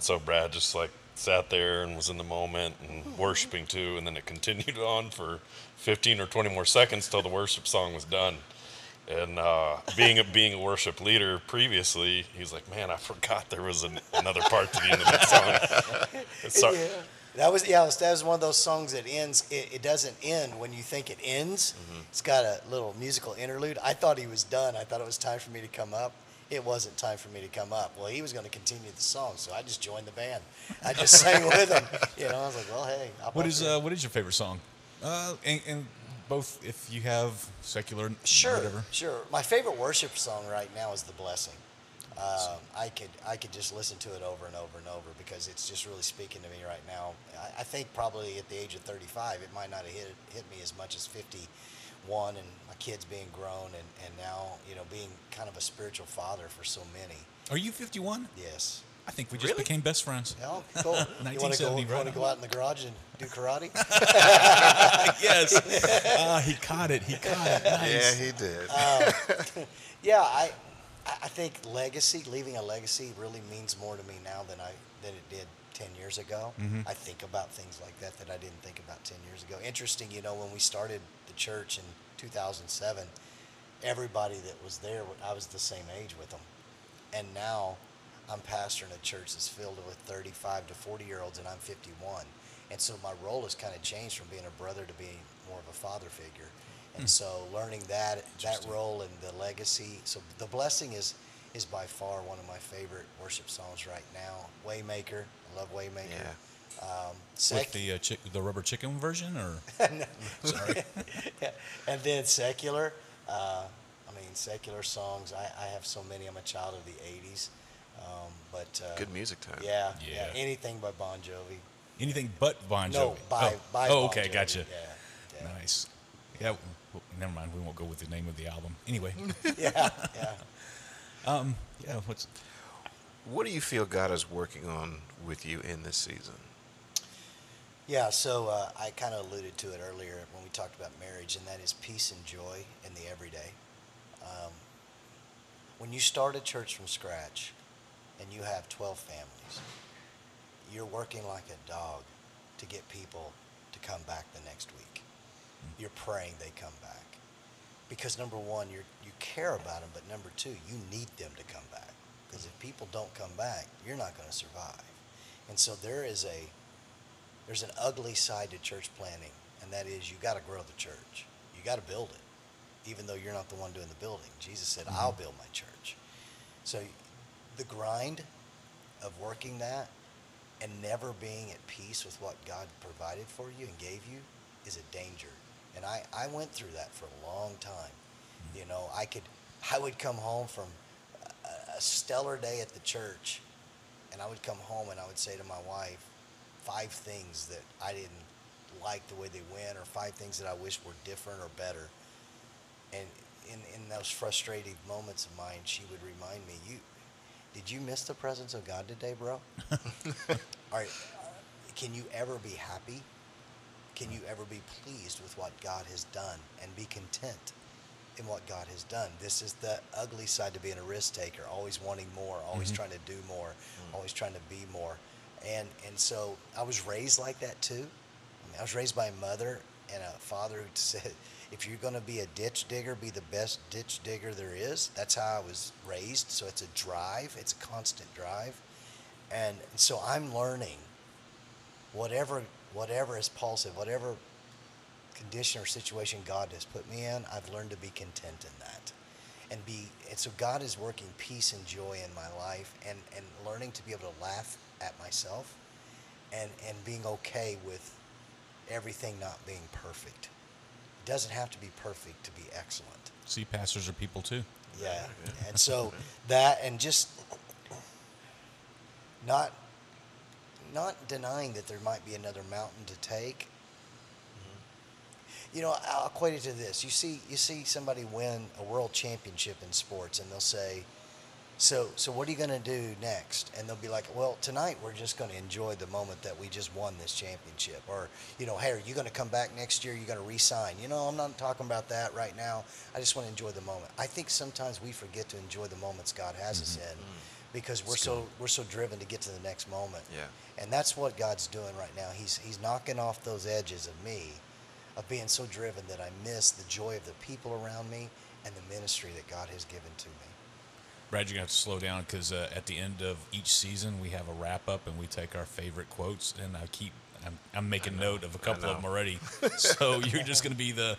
So Brad just like sat there and was in the moment and mm-hmm. worshiping too, and then it continued on for 15 or 20 more seconds till the worship song was done. And uh, being a being a worship leader previously, he's like, "Man, I forgot there was an, another part to the end of that song." So, Yeah. That was yeah. That was one of those songs that ends. It, it doesn't end when you think it ends. It's got a little musical interlude. I thought he was done. I thought it was time for me to come up. It wasn't time for me to come up. Well, he was going to continue the song, so I just joined the band. I just sang with him. You know, I was like, well, hey. I'll What pop is in. uh, what is your favorite song? Uh, and, and both if you have secular, Sure, whatever. sure. My favorite worship song right now is "The Blessing." Um, I could I could just listen to it over and over and over because it's just really speaking to me right now. I, I think probably at the age of 35, it might not have hit hit me as much as 51, and my kids being grown, and, and now you know being kind of a spiritual father for so many. Are you 51? Yes. I think we just Really? became best friends. Oh, cool. you want to go? 1970 You want to go on. out in the garage and do karate? yes. Ah, he caught it. He caught it. Nice. Yeah, he did. Yeah, I, I I think legacy, leaving a legacy, really means more to me now than I than it did ten years ago. I think about things like that that I didn't think about ten years ago. Interesting, you know, when we started the church in 2007, everybody that was there, I was the same age with them, and now I'm pastoring a church that's filled with 35 to 40 year olds, and I'm 51, and so my role has kind of changed from being a brother to being more of a father figure. And so learning that that role and the legacy. So the blessing is is by far one of my favorite worship songs right now. Waymaker, I love Waymaker. Yeah. Um, With the uh, the rubber chicken version, or sorry, and then secular. Uh, I mean, secular songs. I, I have so many. I'm a child of the '80s. Um, but uh, Good music time. Yeah, yeah, Yeah. Anything by Bon Jovi. anything but Bon Jovi. No, by oh. by. Oh, Bon okay, Jovi, gotcha. Yeah, yeah. Nice. Yeah. w- w- never mind. We won't go with the name of the album. Anyway. yeah, yeah. um. Yeah. What's What do you feel God is working on with you in this season? Yeah, so uh, I kind of alluded to it earlier when we talked about marriage, and that is peace and joy in the everyday. Um, when you start a church from scratch and you have 12 families, you're working like a dog to get people to come back the next week. Mm-hmm. You're praying they come back. Because number one, you're, you care about them, but number two, you need them to come back. Because if people don't come back, you're not going to survive. And so there is a there's an ugly side to church planting, and that is you got to grow the church. You got to build it, even though you're not the one doing the building. Jesus said, mm-hmm. "I'll build my church." So, the grind of working that and never being at peace with what God provided for you and gave you is a danger. And I, I went through that for a long time. Mm-hmm. You know, I could I would come home from a, a stellar day at the church, and I would come home and I would say to my wife, five things that I didn't like the way they went, or five things that I wish were different or better. And in, in those frustrating moments of mine, she would remind me, "You, did you miss the presence of God today, bro? All right, can you ever be happy? Can you ever be pleased with what God has done and be content in what God has done? This is the ugly side to being a risk taker, always wanting more, always mm-hmm. trying to do more, mm. always trying to be more. And and so I was raised like that too. I, mean, I was raised by a mother and a father who said, if you're going to be a ditch digger, be the best ditch digger there is. That's how I was raised. So it's a drive, it's a constant drive. And so I'm learning whatever, whatever, as Paul whatever condition or situation God has put me in, I've learned to be content in that. And be and so God is working peace and joy in my life and, and learning to be able to laugh at myself and, and being okay with everything not being perfect. It doesn't have to be perfect to be excellent. See, pastors are people too. Yeah. And so that and just not not denying that there might be another mountain to take. You know, I'll equate it to this. You see you see somebody win a world championship in sports and they'll say, so, so what are you going to do next? And they'll be like, well, tonight we're just going to enjoy the moment that we just won this championship. Or, you know, hey, are you going to come back next year? You're going to re-sign? You know, I'm not talking about that right now. I just want to enjoy the moment. I think sometimes we forget to enjoy the moments God has us mm-hmm. in mm. because we're so we're so driven to get to the next moment. Yeah. And that's what God's doing right now. He's he's knocking off those edges of me, of being so driven that I miss the joy of the people around me and the ministry that God has given to me. Brad, you're gonna have to slow down because uh, at the end of each season we have a wrap up and we take our favorite quotes, and I keep. I'm, I'm making note of a couple of them already, so you're just going to be the,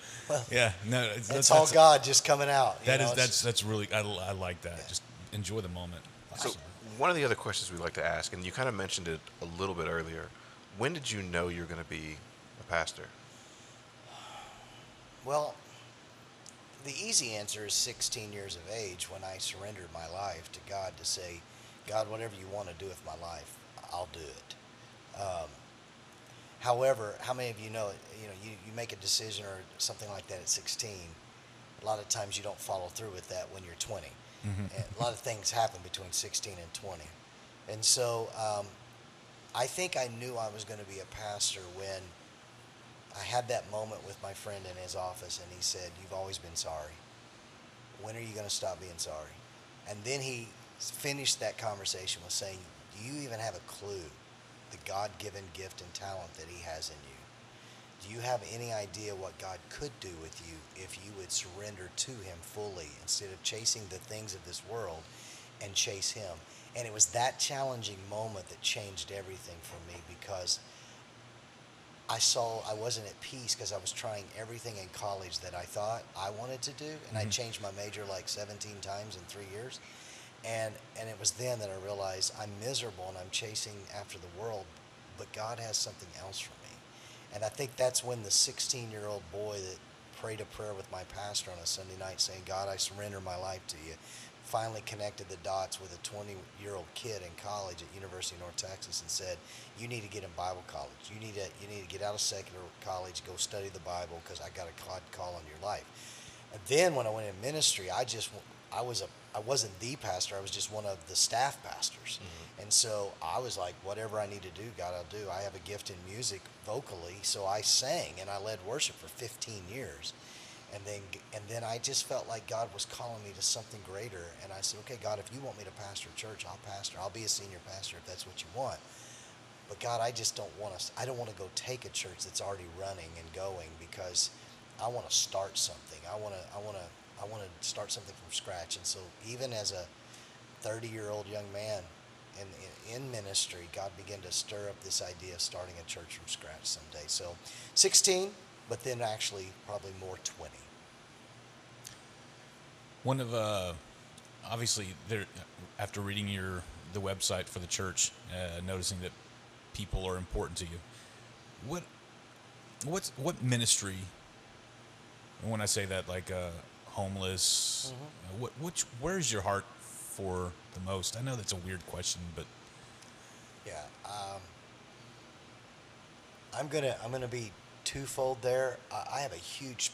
yeah. No, it's, It's all God just coming out. you That know, is that's just- that's really I, I like that. Just enjoy the moment. So, one of the other questions we like to ask, and you kind of mentioned it a little bit earlier, when did you know you were going to be a pastor? Well, the easy answer is 16 years of age when I surrendered my life to God to say, God, whatever you want to do with my life, I'll do it. Um, however, how many of you know, you know, you, you make a decision or something like that at 16. A lot of times you don't follow through with that when you're 20. And a lot of things happen between 16 and 20. And so um, I think I knew I was going to be a pastor when I had that moment with my friend in his office, and he said, You've always been sorry. When are you going to stop being sorry? And then he finished that conversation with saying, Do you even have a clue the God given gift and talent that he has in you? Do you have any idea what God could do with you if you would surrender to him fully instead of chasing the things of this world and chase him? And it was that challenging moment that changed everything for me because I saw I wasn't at peace because I was trying everything in college that I thought I wanted to do, and I mm-hmm. changed my major like 17 times in three years. And and it was then that I realized I'm miserable and I'm chasing after the world, but God has something else for me. And I think that's when the 16 year old boy that prayed a prayer with my pastor on a Sunday night saying, God, I surrender my life to you, finally connected the dots with a 20 year old kid in college at University of North Texas and said, you need to get in Bible college. You need to, you need to get out of secular college, go study the Bible because I got a God call on your life. And then when I went in ministry, I just, I was a, I wasn't the pastor. I was just one of the staff pastors. Mm-hmm. And so I was like, whatever I need to do, God, I'll do. I have a gift in music vocally. So I sang and I led worship for 15 years. And then, and then I just felt like God was calling me to something greater. And I said, okay, God, if you want me to pastor a church, I'll pastor. I'll be a senior pastor if that's what you want. But God, I just don't want to. I don't want to go take a church that's already running and going because I want to start something. I want to. I want to. I want to start something from scratch. And so, even as a 30-year-old young man in, in in ministry, God began to stir up this idea of starting a church from scratch someday. So, 16, but then actually probably more 20. One of uh, obviously there after reading your the website for the church, uh, noticing that people are important to you. What what's what ministry? When I say that, like uh, homeless, uh, what which where's your heart for the most? I know that's a weird question, but Yeah. Um, I'm gonna I'm gonna be twofold there. I, I have a huge,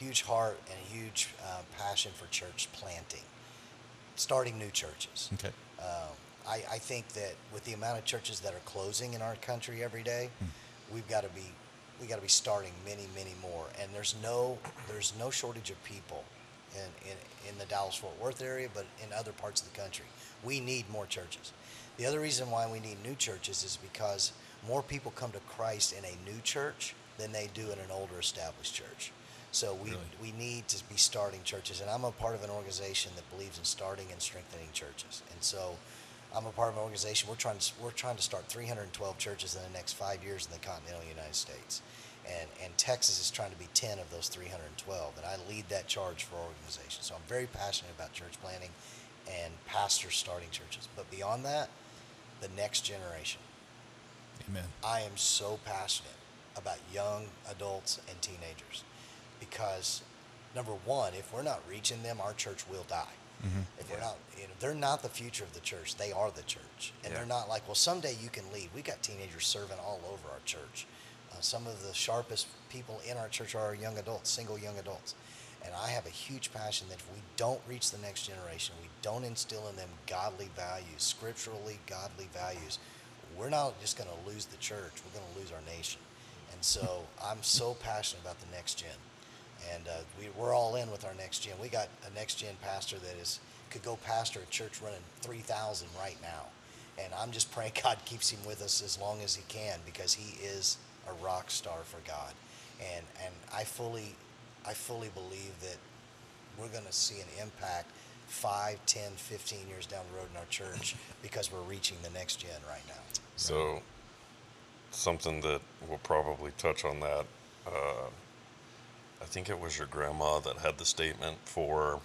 huge heart and a huge uh, passion for church planting, starting new churches. okay, Um, I, I think that with the amount of churches that are closing in our country every day, we've got to be we got to be starting many many more. And there's no there's no shortage of people in, in in the Dallas Fort Worth area, but in other parts of the country, we need more churches. The other reason why we need new churches is because more people come to Christ in a new church than they do in an older established church. So we, Really? we need to be starting churches. And I'm a part of an organization that believes in starting and strengthening churches. And so I'm a part of an organization. We're trying to, we're trying to start 312 churches in the next five years in the continental United States. And, and Texas is trying to be 10 of those 312. And I lead that charge for our organization. So I'm very passionate about church planting and pastors starting churches. But beyond that, the next generation. Amen. I am so passionate about young adults and teenagers because number one, if we're not reaching them, our church will die. If we're not, you know, they're not the future of the church. They are the church, and Yeah. they're not like, well, someday you can lead. We got teenagers serving all over our church. Uh, some of the sharpest people in our church are our young adults, single young adults. And I have a huge passion that if we don't reach the next generation, we don't instill in them godly values, scripturally godly values, we're not just going to lose the church, we're going to lose our nation. And so I'm so passionate about the next gen. And uh, we, we're all in with our next gen. We got a next gen pastor that is could go pastor a church running 3,000 right now. And I'm just praying God keeps him with us as long as he can because he is a rock star for God. And, and I fully, I fully believe that we're going to see an impact 5, 10, 15 years down the road in our church because we're reaching the next gen right now. So, something that we'll probably touch on that. Uh, I think it was your grandma that had the statement for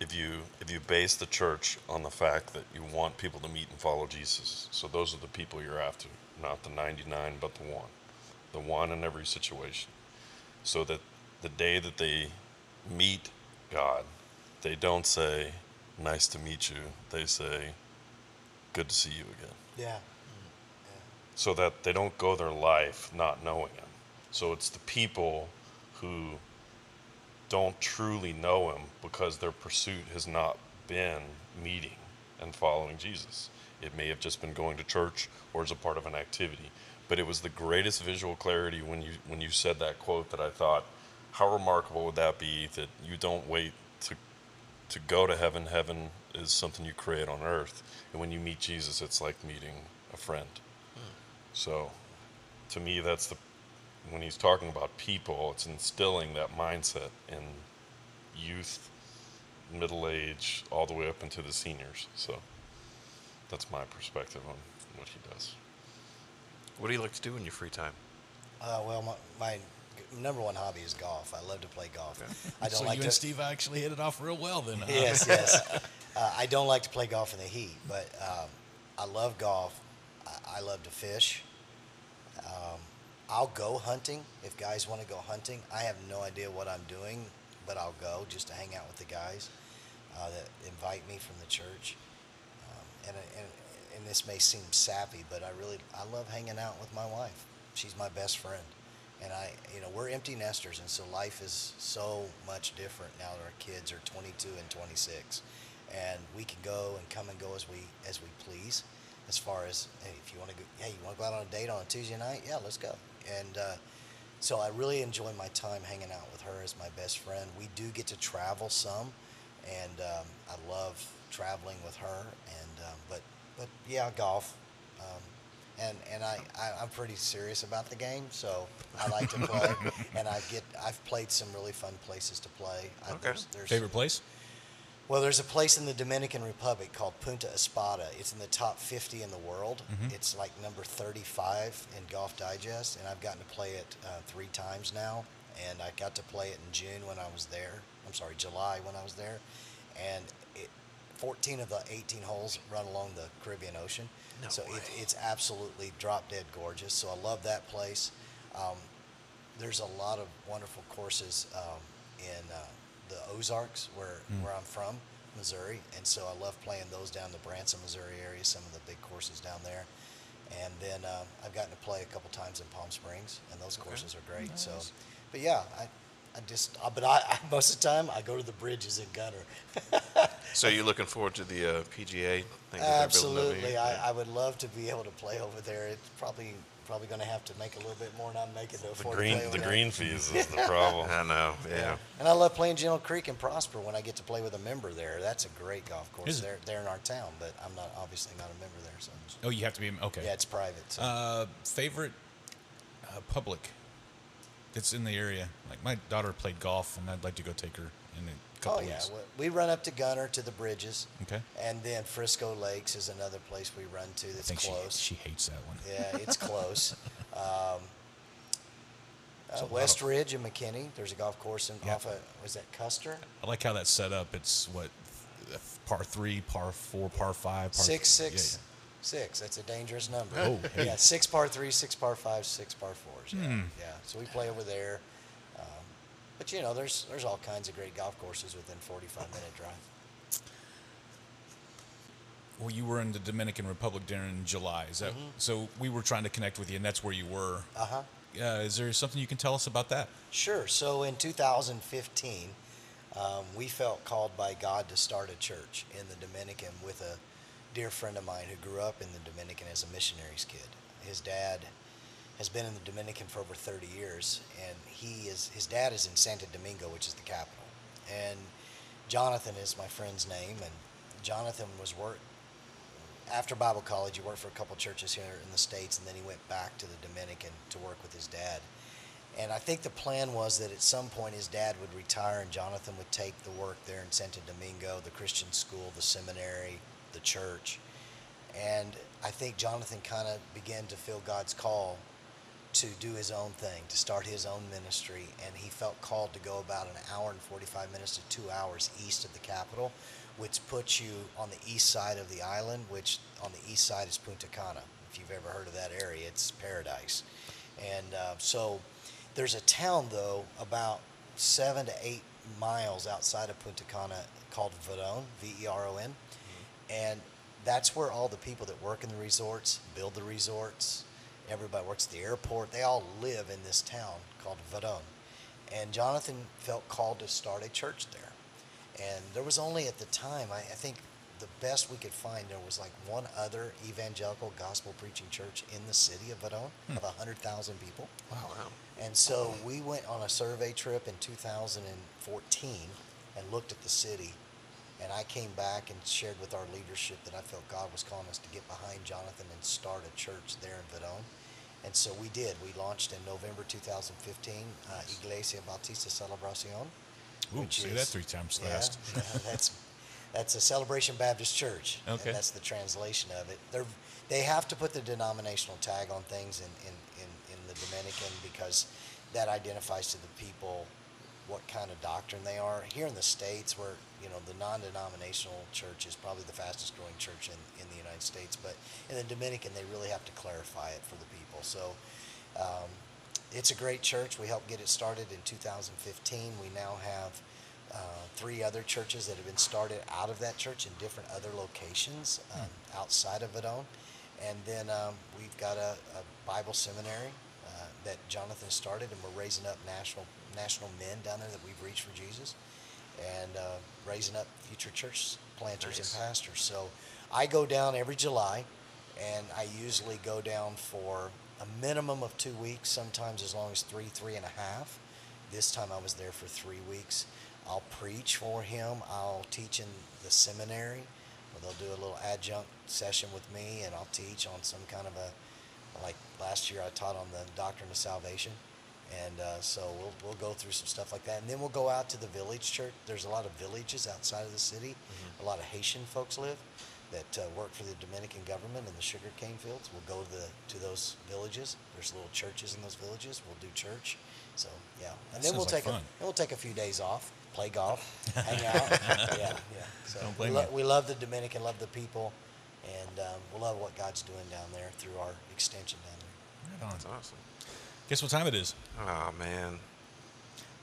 if you if you base the church on the fact that you want people to meet and follow Jesus. So those are the people you're after, not the 99, but the one, the one in every situation. So that the day that they meet God, they don't say, "Nice to meet you." They say, "Good to see you again." Yeah. so that they don't go their life not knowing him. So it's the people who don't truly know him because their pursuit has not been meeting and following Jesus. It may have just been going to church or as a part of an activity. But it was the greatest visual clarity when you when you said that quote that I thought, how remarkable would that be that you don't wait to to go to heaven. Heaven is something you create on earth. And when you meet Jesus, it's like meeting a friend. Hmm. So, to me, that's the when he's talking about people, it's instilling that mindset in youth, middle age, all the way up into the seniors. So, that's my perspective on what he does. What do you like to do in your free time? Uh, well, my, my number one hobby is golf. I love to play golf. I don't so like you to. and Steve actually hit it off real well then. Huh? yes, yes. Uh, I don't like to play golf in the heat, but um, I love golf. I, I love to fish. Um, I'll go hunting if guys want to go hunting. I have no idea what I'm doing, but I'll go just to hang out with the guys uh, that invite me from the church. Um, and, and and this may seem sappy, but I really I love hanging out with my wife. She's my best friend, and I you know we're empty nesters, and so life is so much different now that our kids are 22 and 26, and we can go and come and go as we as we please. As far as hey, if you want to go, hey, you want to go out on a date on a Tuesday night? Yeah, let's go. And uh, so I really enjoy my time hanging out with her as my best friend. We do get to travel some, and um, I love traveling with her. And um, but but yeah, golf. Um, and and I, I I'm pretty serious about the game, so I like to play. and I get I've played some really fun places to play. I, Okay. there's, there's, Favorite place? Well, there's a place in the Dominican Republic called Punta Espada. It's in the top 50 in the world. It's like number 35 in Golf Digest, and I've gotten to play it uh, three times now. And I got to play it in June when I was there. I'm sorry, July when I was there. And it, 14 of the 18 holes run along the Caribbean Ocean. No so it, it's absolutely drop dead gorgeous. So I love that place. Um, there's a lot of wonderful courses um, in uh, the Ozarks, where where I'm from, Missouri, and so I love playing those down the Branson, Missouri area. Some of the big courses down there, and then um, I've gotten to play a couple times in Palm Springs, and those courses are great. So, but yeah, I. I just, uh, but I, I most of the time I go to the bridges in Gunter. So you're looking forward to the uh, PGA thing that they're building over Absolutely, here? I, I would love to be able to play over there. It's probably probably going to have to make a little bit more than I'm making to The afford green, to play over the there. green fees is the problem. I know. Yeah. Yeah. And I love playing Gentle Creek and Prosper when I get to play with a member there. That's a great golf course. Is it? They're, they're in our town, but I'm not obviously not a member there. So Oh, you have to be okay. yeah, it's private. So. Uh, favorite uh, public that's in the area. Like my daughter played golf, and I'd like to go take her And a couple Oh yeah, weeks. we run up to Gunter to the bridges. Okay. And then Frisco Lakes is another place we run to that's think she close. she hates that one. Yeah, it's close. Um, uh, West Ridge in McKinney, there's a golf course in, Yeah. off of, was that Custer? I like how that's set up. It's what par three, par four, par five, par Six, yeah, six, six. That's a dangerous number. Oh, hey. Yeah, six par three, six par five, six par fours. Yeah, Hmm. yeah. So we play over there. But you know, there's there's all kinds of great golf courses within 45 minute drive. Well, you were in the Dominican Republic during July. Is that Mm-hmm. so? We were trying to connect with you, and that's where you were. Uh huh. Uh, is there something you can tell us about that? Sure. So in 2015, um, we felt called by God to start a church in the Dominican with a dear friend of mine who grew up in the Dominican as a missionary's kid. His dad has been in the Dominican for over 30 years, and he is his dad is in Santo Domingo, which is the capital. And Jonathan is my friend's name, and Jonathan was work after Bible college. He worked for a couple churches here in the states, and then he went back to the Dominican to work with his dad. And I think the plan was that at some point his dad would retire and Jonathan would take the work there in Santo Domingo, the Christian school, the seminary, the church. And I think Jonathan kind of began to feel God's call to do his own thing, to start his own ministry. And he felt called to go about an hour and 45 minutes to two hours east of the capital, which puts you on the east side of the island, which on the east side is Punta Cana. If you've ever heard of that area, it's paradise. And uh, so there's a town, though, about seven to eight miles outside of Punta Cana called Veron, V E R O N. And that's where all the people that work in the resorts, build the resorts, everybody works at the airport, they all live in this town called Veron. And Jonathan felt called to start a church there. And there was only at the time, I, I think the best we could find, there was like one other evangelical gospel preaching church in the city of Veron hmm. of 100,000 people. Wow. And so we went on a survey trip in 2014 and looked at the city. And I came back and shared with our leadership that I felt God was calling us to get behind Jonathan and start a church there in Veron. And so we did. We launched in November 2015, uh, Iglesia Bautista Celebracion. Ooh, say is- that three times yeah, fast. yeah, that's that's a Celebration Baptist Church. and Okay. that's the translation of it. They're they have to put the denominational tag on things in, in, in, in the Dominican because that identifies to the people what kind of doctrine they are. Here in the States where, you know, the non denominational church is probably the fastest growing church in, in the United States, but in the Dominican they really have to clarify it for the people. So um, it's a great church. We helped get it started in 2015. We now have uh, three other churches that have been started out of that church in different other locations um, outside of Veron. And then um, we've got a, a Bible seminary uh, that Jonathan started, and we're raising up national national men down there that we've reached for Jesus, and uh, raising up future church planters Nice. and pastors. So I go down every July, and I usually go down for a minimum of two weeks, sometimes as long as three, three and a half. This time I was there for three weeks. I'll preach for him. I'll teach in the seminary. Where they'll do a little adjunct session with me, and I'll teach on some kind of a, like last year I taught on the doctrine of salvation, and uh, so we'll we'll go through some stuff like that, and then we'll go out to the village church. There's a lot of villages outside of the city. A lot of Haitian folks live that uh, work for the Dominican government in the sugar cane fields. We'll go to the to those villages. There's little churches in those villages. We'll do church. So yeah, and That then we'll like take a fun. then we'll take a few days off, play golf, hang out. yeah, yeah. So Don't we, lo- we love the Dominican, love the people, and um, we love what God's doing down there through our extension down there. Right on. That's awesome. Guess what time it is? Oh man.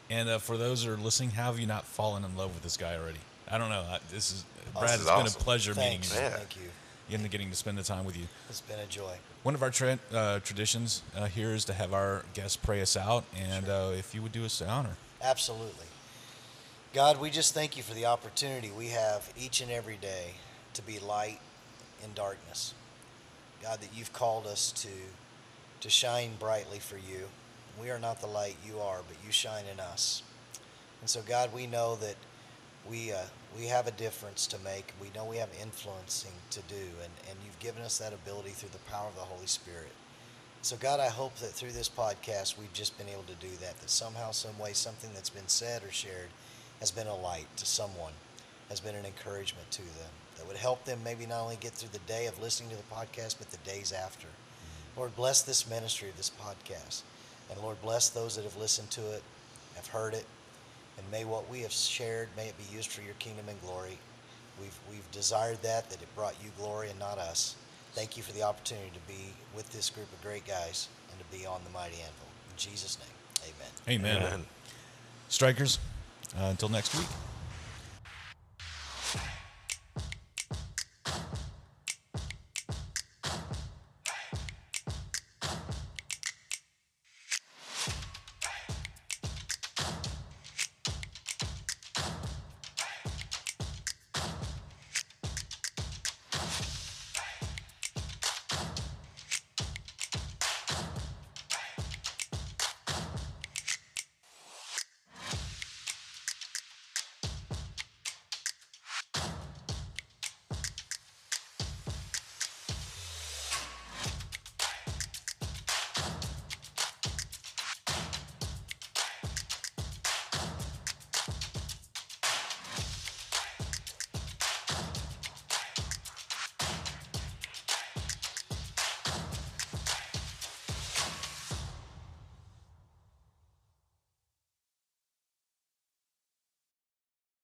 And uh, for those that are listening, how have you not fallen in love with this guy already? I don't know. I, this is Brad. this it's is been a pleasure Thanks. meeting you. Yeah. Thank you. and getting to spend the time with you. It's been a joy. One of our tra- uh, traditions uh, here is to have our guests pray us out, and uh, if you would do us the honor. Absolutely. God, we just thank you for the opportunity we have each and every day to be light in darkness. God, that you've called us to to shine brightly for you. We are not the light you are, but you shine in us. And so, God, we know that we uh, we have a difference to make. We know we have influencing to do, and, and you've given us that ability through the power of the Holy Spirit. So, God, I hope that through this podcast, we've just been able to do that, that somehow, some way, something that's been said or shared has been a light to someone, has been an encouragement to them, that would help them maybe not only get through the day of listening to the podcast, but the days after. Lord, bless this ministry of this podcast. And Lord, bless those that have listened to it, have heard it, and may what we have shared, may it be used for your kingdom and glory. We've, we've desired that, that it brought you glory and not us. Thank you for the opportunity to be with this group of great guys and to be on the Mighty Anvil. In Jesus' name, amen. Amen. Amen. Strikers, uh, until next week.